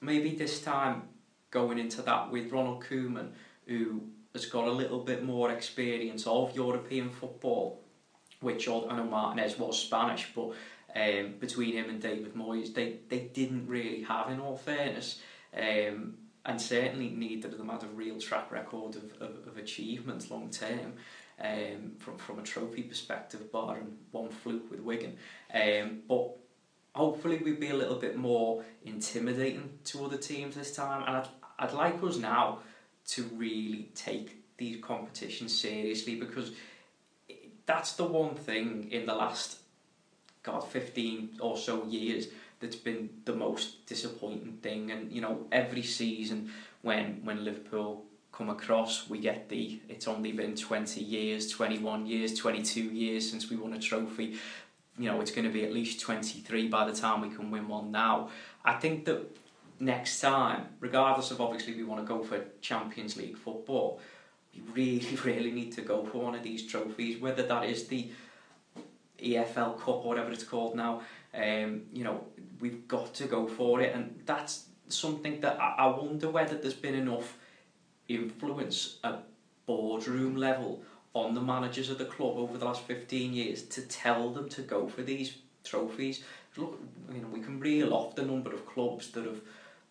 maybe this time going into that with Ronald Koeman, who has got a little bit more experience of European football, which I know Martinez was Spanish, but um, between him and David Moyes, they, they didn't really have, in all fairness, um, and certainly neither of them had a real track record of, of, of achievement long term. Um, from from a trophy perspective, barring one fluke with Wigan, um, but hopefully we'd be a little bit more intimidating to other teams this time, and I'd I'd like us now to really take these competitions seriously because that's the one thing in the last God 15 or so years that's been the most disappointing thing. And you know every season when when Liverpool come across we get the it's only been 20 years 21 years 22 years since we won a trophy. You know it's going to be at least 23 by the time we can win one now. I think that next time, regardless of obviously we want to go for Champions League football, we really, really need to go for one of these trophies, whether that is the EFL Cup or whatever it's called now. Um, you know, we've got to go for it, and that's something that I, I wonder whether there's been enough influence at boardroom level on the managers of the club over the last 15 years to tell them to go for these trophies. Look, you know, we can reel off the number of clubs that have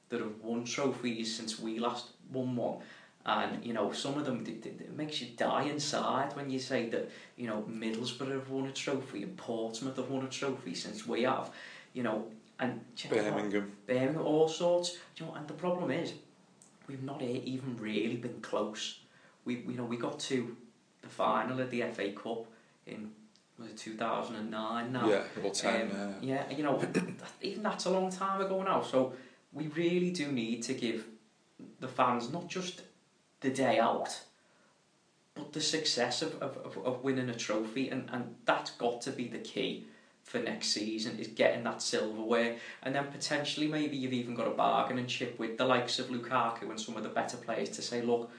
that have won trophies since we last won one. And you know, some of them it, makes you die inside when you say that you know Middlesbrough have won a trophy and Portsmouth have won a trophy since we have. You know, and Birmingham, Birmingham, all sorts. You know, and the problem is, we've not even really been close. We, you know, we got to the final of the FA Cup in was it 2009 now? Yeah, about 10, um, yeah. yeah, you know, even that's a long time ago now. So we really do need to give the fans not just the day out, but the success of, of, of, winning a trophy, and, and that's got to be the key for next season is getting that silverware. And then potentially maybe you've even got a bargain and chip with the likes of Lukaku and some of the better players to say look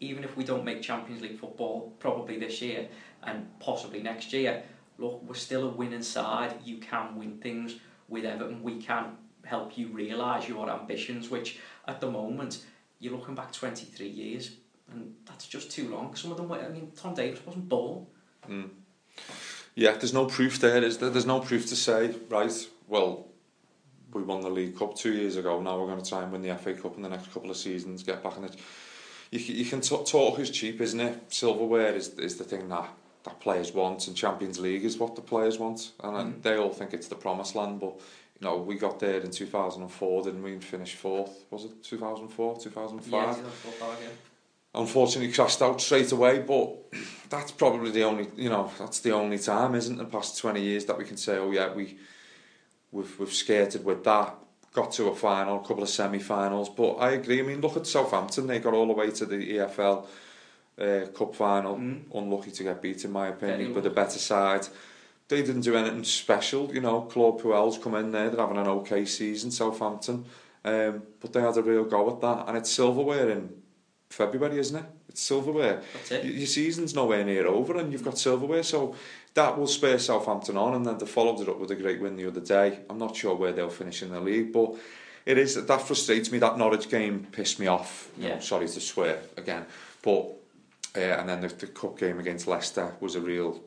even if we don't make Champions League football probably this year and possibly next year look we're still a winning side. You can win things with Everton. We can help you realise your ambitions, which at the moment you're looking back 23 years and that's just too long. Some of them, I mean, Tom Davies wasn't born. Mm. Yeah, there's no proof there, is there? There's no proof to say, right, well, we won the League Cup two years ago, now we're going to try and win the FA Cup in the next couple of seasons, get back in it. You, you can talk is cheap, isn't it? Silverware is, is the thing that, that players want, and Champions League is what the players want, and mm. they all think it's the promised land, but know, we got there in 2004, didn't we, and finished fourth. Was it 2004, 2005? Yeah, 2005, yeah. Unfortunately, crashed out straight away, but that's probably the only, you know, that's the only time, isn't it, the past 20 years that we can say, oh yeah, we, we've, we've skated with that, got to a final, a couple of semi-finals, but I agree, I mean, look at Southampton, they got all the way to the EFL uh, Cup final, mm. unlucky to get beat in my opinion, but a better side they didn't do anything special. You know, Claude Puel's come in there, they're having an okay season, Southampton. Um, but they had a real go at that. And it's silverware in February, isn't it? It's silverware. That's it. Your season's nowhere near over and you've got silverware. So that will spur Southampton on. And then they followed it up with a great win the other day. I'm not sure where they'll finish in the league, but it is that frustrates me. That Norwich game pissed me off. Yeah. know, sorry to swear again. But uh, and then the, the cup game against Leicester was a real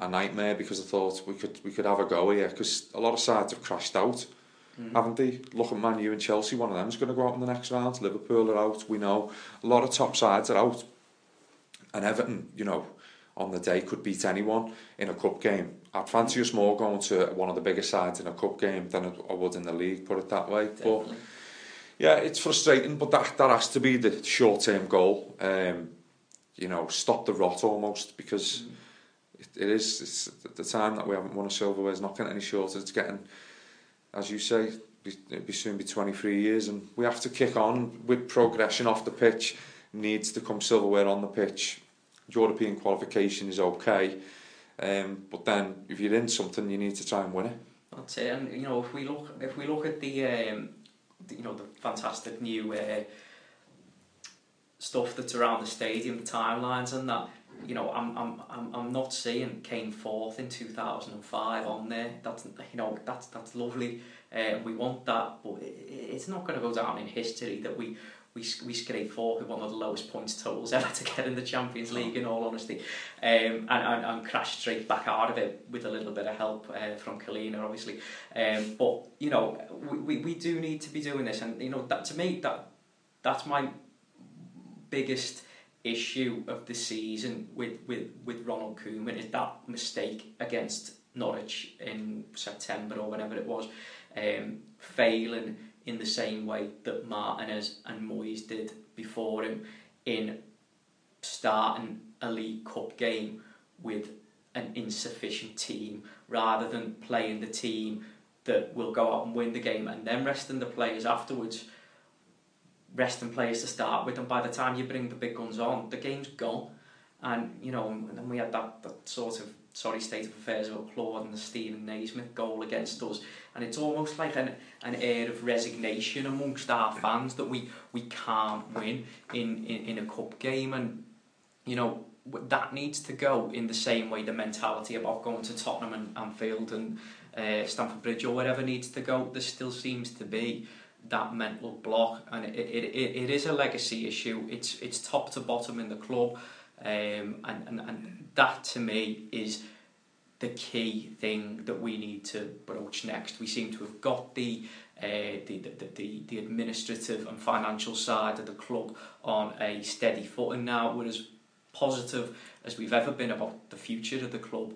a nightmare because I thought we could we could have a go here because a lot of sides have crashed out, mm. haven't they? Look at Man U and Chelsea. One of them's going to go out in the next round. Liverpool are out. We know a lot of top sides are out, and Everton, you know, on the day could beat anyone in a cup game. I'd fancy us more going to one of the bigger sides in a cup game than I would in the league. Put it that way, Definitely. but. Yeah, it's frustrating, but that that has to be the short term goal. Um, you know, stop the rot almost because mm it, it is the time that we haven't won a silverware is not getting any shorter. It's getting, as you say, it'll be soon be 23 years, and we have to kick on with progression off the pitch. Needs to come silverware on the pitch. European qualification is okay. Um, but then if you're in something, you need to try and win it. That's it. And you know, if we look if we look at the, um, you know the fantastic new uh, stuff that's around the stadium, the timelines and that. You know, I'm I'm I'm I'm not seeing Kane fourth in 2005 on there. That's you know that's that's lovely. Uh, we want that, but it, it's not going to go down in history that we we we scraped fourth with one of the lowest points totals ever to get in the Champions League. In all honesty, um, and, and and crashed straight back out of it with a little bit of help uh, from Collina, obviously. Um, but you know, we, we we do need to be doing this, and you know that to me that that's my biggest issue of the season with with with Ronald Koeman is that mistake against Norwich in September or whenever it was, um, failing in the same way that Martinez and Moyes did before him in starting a League Cup game with an insufficient team rather than playing the team that will go out and win the game and then resting the players afterwards resting players to start with and by the time you bring the big guns on the game's gone. And you know and then we had that, that sort of sorry state of affairs about Claude and the Steven Naismith goal against us. And it's almost like an, an air of resignation amongst our fans that we, we can't win in, in, in a cup game. And you know that needs to go in the same way the mentality about going to Tottenham and Anfield and uh, Stamford Bridge or wherever needs to go. There still seems to be that mental block and it, it, it, it is a legacy issue it's it's top to bottom in the club um, and, and, and that to me is the key thing that we need to broach next. We seem to have got the uh, the, the, the, the administrative and financial side of the club on a steady footing now. We're as positive as we've ever been about the future of the club.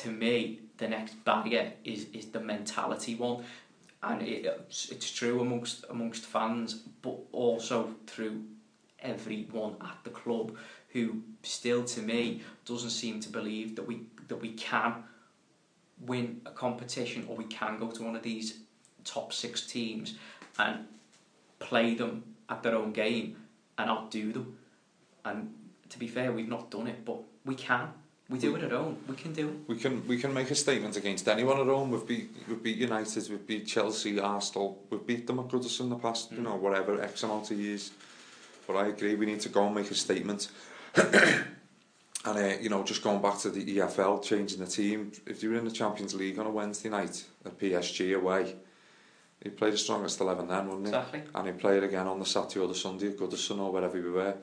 To me, the next barrier is, is the mentality one. And it, it's true amongst amongst fans, but also through everyone at the club who still to me doesn't seem to believe that we that we can win a competition or we can go to one of these top six teams and play them at their own game and outdo them. And to be fair, we've not done it, but we can. We do it at home. We can do it. We can we can make a statement against anyone at home. We've beat we've beat United, we've beat Chelsea, Arsenal, we've beat them at Goodison in the past. Mm. You know, whatever X amount of years. But I agree, we need to go and make a statement. And uh, you know, just going back to the EFL, changing the team. If you were in the Champions League on a Wednesday night at PSG away, he played the strongest eleven then, wouldn't he? Exactly. And he played again on the Saturday or the Sunday at Goodison or wherever we were.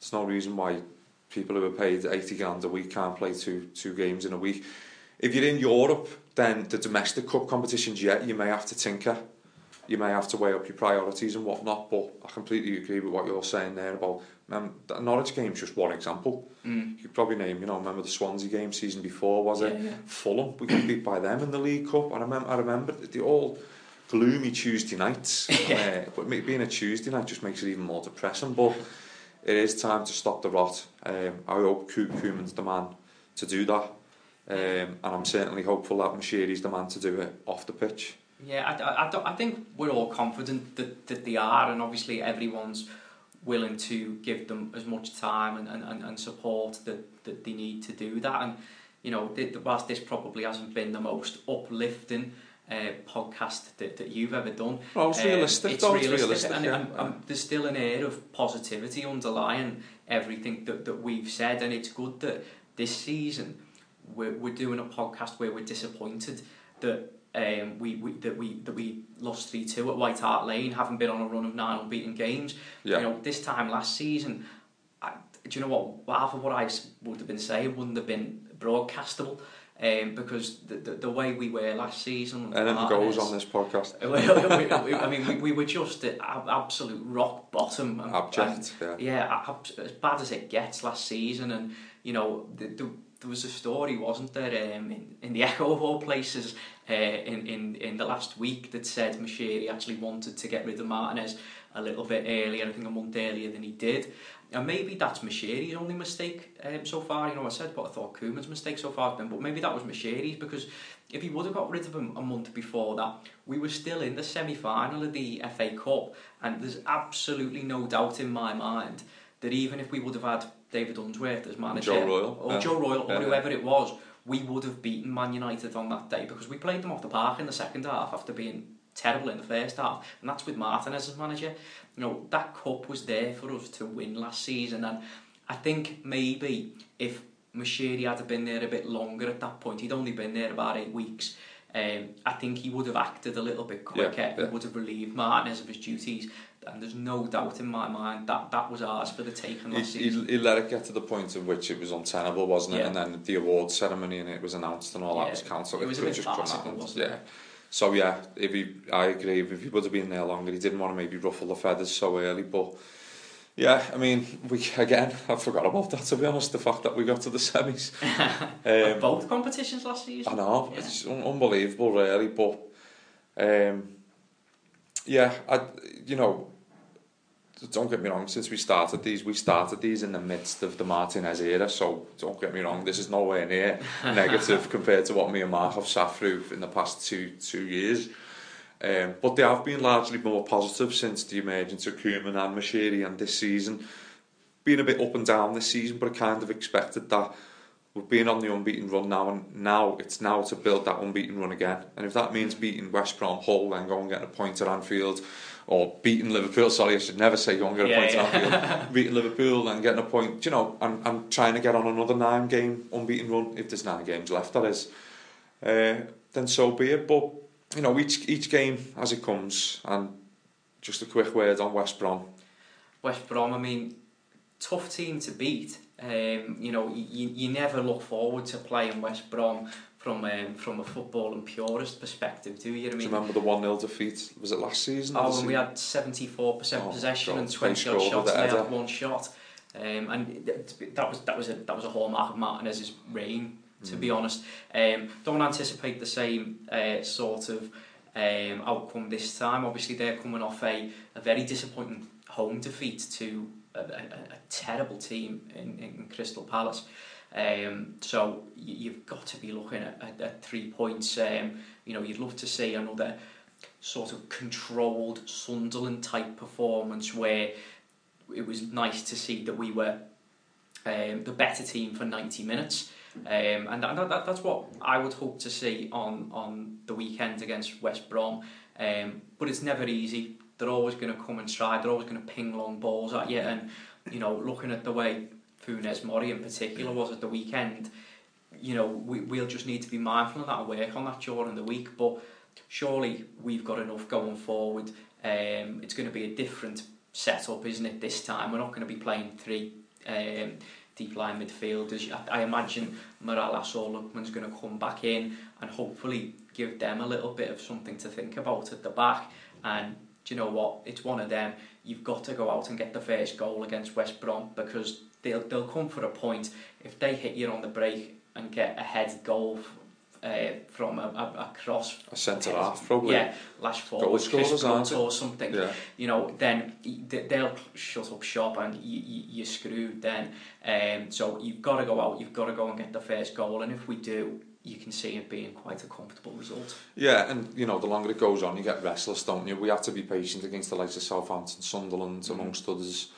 There's no reason why people who are paid eighty grand a week can't play two two games in a week. If you're in Europe, then the domestic cup competitions, yeah, you may have to tinker. You may have to weigh up your priorities and whatnot, but I completely agree with what you're saying there about Um, the Norwich game's just one example. Mm. You could probably name, you know, remember the Swansea game season before, was it? Yeah, yeah. Fulham, we got beat by them in the League Cup. I remember, I remember the all gloomy Tuesday nights. Yeah. uh, but being a Tuesday night just makes it even more depressing. But it is time to stop the rot. Um, I hope Koeman's the man to do that. Um, and I'm certainly hopeful that Moshiri's the man to do it off the pitch. Yeah, I, I, I, think we're all confident that, that they are, and obviously everyone's willing to give them as much time and, and, and support that, that they need to do that. And, you know, whilst this probably hasn't been the most uplifting uh, podcast that, that you've ever done. Well, it's um, realistic, it's though, realistic, realistic, and, yeah. and, and there's still an air of positivity underlying everything that, that we've said, and it's good that this season we're, we're doing a podcast where we're disappointed that um, we, we that we that we lost three two at White Hart Lane, having been on a run of nine unbeaten games. Yeah. You know, this time last season, I, do you know what? Half of what I would have been saying wouldn't have been broadcastable. Um, because the, the, the way we were last season, and Martinez- goes on this podcast. we, we, I mean, we, we were just at absolute rock bottom. And, Abject, yeah. and, yeah, ab- as bad as it gets last season. And, you know, the, the, there was a story, wasn't there, um, in, in the Echo of all places, uh, in, in, in the last week that said Moshiri actually wanted to get rid of Martinez a little bit earlier, I think a month earlier than he did. And maybe that's Moshiri's only mistake um, so far. You know, I said what I thought Koeman's mistake so far has been, but maybe that was Moshiri's because if he would have got rid of him a month before that, we were still in the semi-final of the FA Cup, and there's absolutely no doubt in my mind that even if we would have had David Unsworth as manager, Joe Royle, or. Joe Royle, or whoever it was, we would have beaten Man United on that day because we played them off the park in the second half after being terrible in the first half, and that's with Martinez as manager. You know that cup was there for us to win last season, and I think maybe if Moshiri had been there a bit longer at that point, he'd only been there about eight weeks. Um, I think he would have acted a little bit quicker. Yeah, yeah. He would have relieved Martinez of his duties, and there's no doubt in my mind that that was ours for the taking He, last he, season. he let it get to the point at which it was untenable, wasn't it? Yeah. And then the award ceremony and it was announced and all that was cancelled. it was a bit farcical, wasn't yeah. So yeah, if he, I agree. If he would have been there longer, he didn't want to maybe ruffle the feathers so early. But yeah, I mean, we again, I forgot about that to be honest. The fact that we got to the semis. Um, both competitions last season. I know Yeah. it's un- unbelievable, really. But um, yeah, I you know, don't get me wrong. Since we started these, we started these in the midst of the Martinez era. So don't get me wrong. This is nowhere near negative compared to what me and Mark have sat through in the past two two years. Um, but they have been largely more positive since the emergence of Koeman and Moshiri and this season. Been a bit up and down this season, but I kind of expected that. We've been on the unbeaten run now, and now it's now to build that unbeaten run again. And if that means beating West Brom, Hull, then go and get a point at Anfield, or beating Liverpool, sorry, I should never say go and get a Yeah, point yeah. Anfield, beating Liverpool and getting a point, you know, I'm, I'm trying to get on another nine game unbeaten run, if there's nine games left, that is, uh, then so be it. But, you know, each, each game as it comes, and just a quick word on West Brom. West Brom, I mean, tough team to beat. Um, you know, you, you never look forward to playing West Brom from um, from a football and purist perspective, do you? I Do you remember the 1 0 defeat? Was it last season? Oh, when we had seventy four percent Oh, possession God, and twenty odd shots, and they had one shot. Um, and th- that was that was a that was a hallmark of Martinez's reign, to Mm. be honest. Um, don't anticipate the same uh, sort of um, outcome this time. Obviously, they're coming off a, a very disappointing home defeat to a, a, a terrible team in, in Crystal Palace. Um, so you, you've got to be looking at, at, at three points. Um, you know, you'd love to see another sort of controlled Sunderland type performance where it was nice to see that we were um, the better team for 90 minutes. Um, and that, that, that's what I would hope to see on, on the weekend against West Brom. Um, but it's never easy. They're always going to come and try. They're always going to ping long balls at you. And, you know, looking at the way Funes Mori in particular was at the weekend, you know, we, we'll just need to be mindful of that work on that during the week. But surely we've got enough going forward. Um, it's going to be a different setup, isn't it, this time? We're not going to be playing three um, deep line midfielders. I, I imagine Mirallas or Lookman's going to come back in and hopefully give them a little bit of something to think about at the back. And do you know what? It's one of them. You've got to go out and get the first goal against West Brom because they'll they'll come for a point. If they hit you on the break and get a head goal uh, from a, a, a cross, A centre half, probably. yeah, lash forward, scorers, or something Yeah. you know, then they- they'll shut up shop and you, you're screwed then. Um, so you've got to go out, you've got to go and get the first goal, and if we do, you can see it being quite a comfortable result. Yeah, and you know, the longer it goes on, you get restless, don't you? We have to be patient against the likes of Southampton, Sunderland, Mhm. amongst others,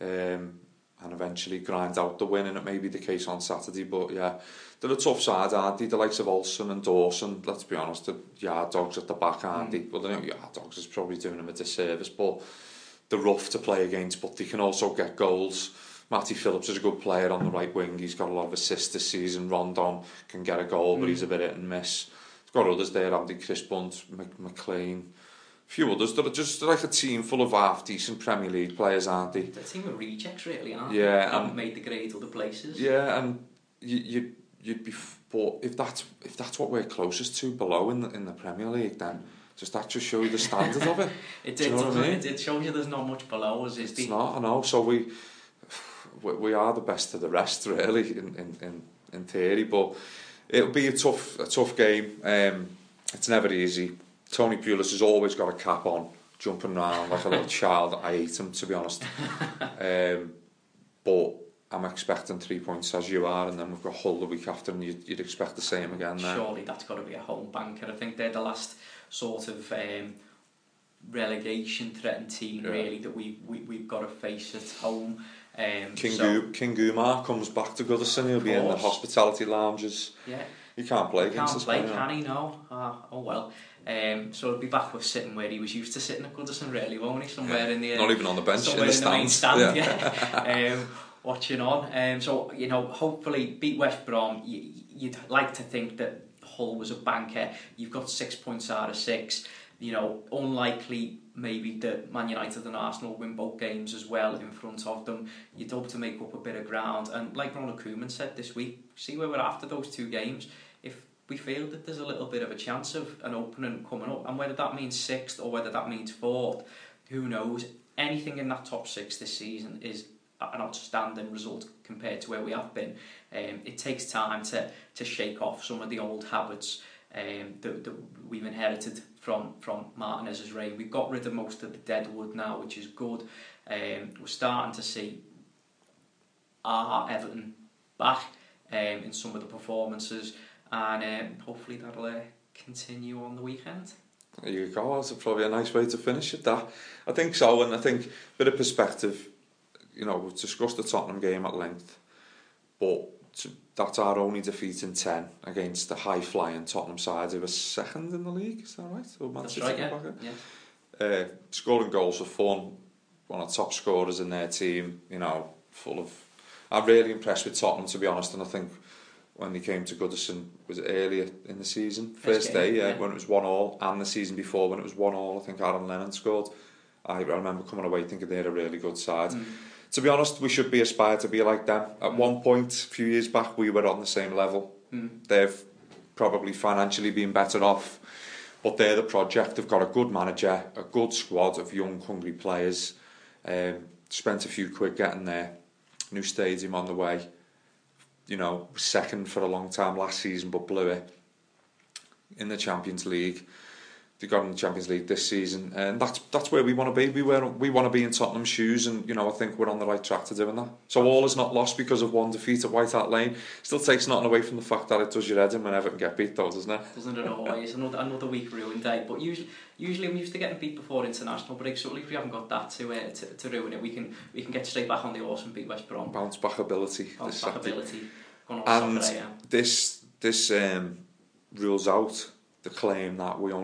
um, and eventually grind out the win. And it may be the case on Saturday, but yeah, they're a tough side, aren't they? The likes of Olsson and Dawson. Let's be honest, the yard dogs at the back, aren't they? Well, the yard dogs is probably doing them a disservice, but they're rough to play against, but they can also get goals. Matty Phillips is a good player on the right wing. He's got a lot of assists this season. Rondon can get a goal, but Mm. he's a bit hit and miss. He's got others there, Andy Chris Brunt, Mc- McClean, few others. that are just like a team full of half decent Premier League players, aren't they? The team of rejects, really, aren't Yeah, they? Haven't made the grade other places. Yeah, and you, you you'd be. But if that's if that's what we're closest to below in the in the Premier League, then does that just show you the standard of it? It, Do you it, know what I doesn't- mean? it, it shows you there's not much below us, is It's not. I know. So we we, we are the best of the rest, really, in in in, in theory. But it'll be a tough a tough game. Um, it's never easy. Tony Pulis has always got a cap on, jumping around like a little child. I hate him, to be honest. Um, but I'm expecting three points as you are, and then we've got Hull the week after, and you'd, you'd expect the same again then. Surely that's got to be a home banker. I think they're the last sort of um, relegation threatened team Yeah. really that we, we we've got to face at home. Um, King, so, King comes back to Goodison. He'll be in the hospitality lounges. yeah, He can't play he against can't us. play, can he? can he? No. Ah, oh well. Um, so he'll be back with sitting where he was used to sitting at Goodison, really, won't he? Somewhere in the uh, Not even on the bench, in the in the main stand, yeah. um, watching on. Um, so you know, hopefully beat West Brom. You, you'd like to think that Hull was a banker. You've got six points out of six. You know, unlikely maybe that Man United and Arsenal win both games as well in front of them. You'd hope to make up a bit of ground. And like Ronald Koeman said this week, see where we're after those two games. We feel that there's a little bit of a chance of an opening coming up, and whether that means sixth or whether that means fourth, who knows? Anything in that top six this season is an outstanding result compared to where we have been. Um, it takes time to, to shake off some of the old habits um, that, that we've inherited from, from Martinez's reign. We've got rid of most of the dead wood now, which is good. Um, we're starting to see our Everton back um, in some of the performances, and um, hopefully that'll uh, continue on the weekend. There you go. That's probably a nice way to finish it. That I think so, and I think bit of perspective. You know, we've discussed the Tottenham game at length, but that's our only defeat in ten against the high flying Tottenham side who were second in the league. Is that right? Or That's right, yeah. back yeah. uh, scoring goals for fun. One of the top scorers in their team. You know, full of. I'm really impressed with Tottenham to be honest, and I think when they came to Goodison was it earlier in the season, First game, day, yeah, yeah. when it was one all, and the season before when it was one all. I think Aaron Lennon scored. I remember coming away thinking they're a really good side. Mm. To be honest, we should be aspired to be like them. At one point, a few years back, we were on the same level. Mm. They've probably financially been better off, but they're the project. They've got a good manager, a good squad of young, hungry players. Um, spent a few quid getting there. New stadium on the way. You know, second for a long time last season, but blew it in the Champions League. They got in the Champions League this season, and that's that's where we want to be. We were we want to be in Tottenham's shoes, and you know I think we're on the right track to doing that. So all is not lost because of one defeat at White Hart Lane. Still takes nothing away from the fact that it does your head in when Everton get beat, though, doesn't it? Doesn't it always? Another, another week ruined day. But usually, usually I'm used to getting beat before international break. So at least we haven't got that to, uh, to to ruin it. We can we can get straight back on the horse and beat West Brom. Bounce back ability. Bounce this back Saturday. ability. And yeah. this this um, rules out the claim that we only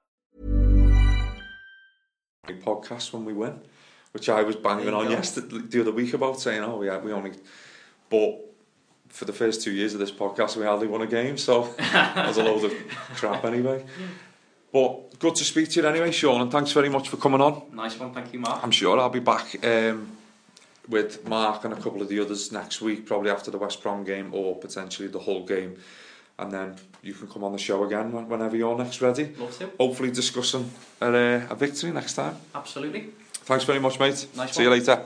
Podcast when we win, which I was banging on yesterday the other week about saying, oh, we had, we only, but for the first two years of this podcast, we hardly won a game, so that was a load of crap anyway. But good to speak to you anyway, Sean, and thanks very much for coming on. Nice one, thank you, Mark. I'm sure I'll be back um, with Mark and a couple of the others next week, probably after the West Brom game or potentially the whole game. And then you can come on the show again whenever you're next ready. Love to. Hopefully discussing a, uh, a victory next time. Absolutely. Thanks very much, mate. Nice See you later.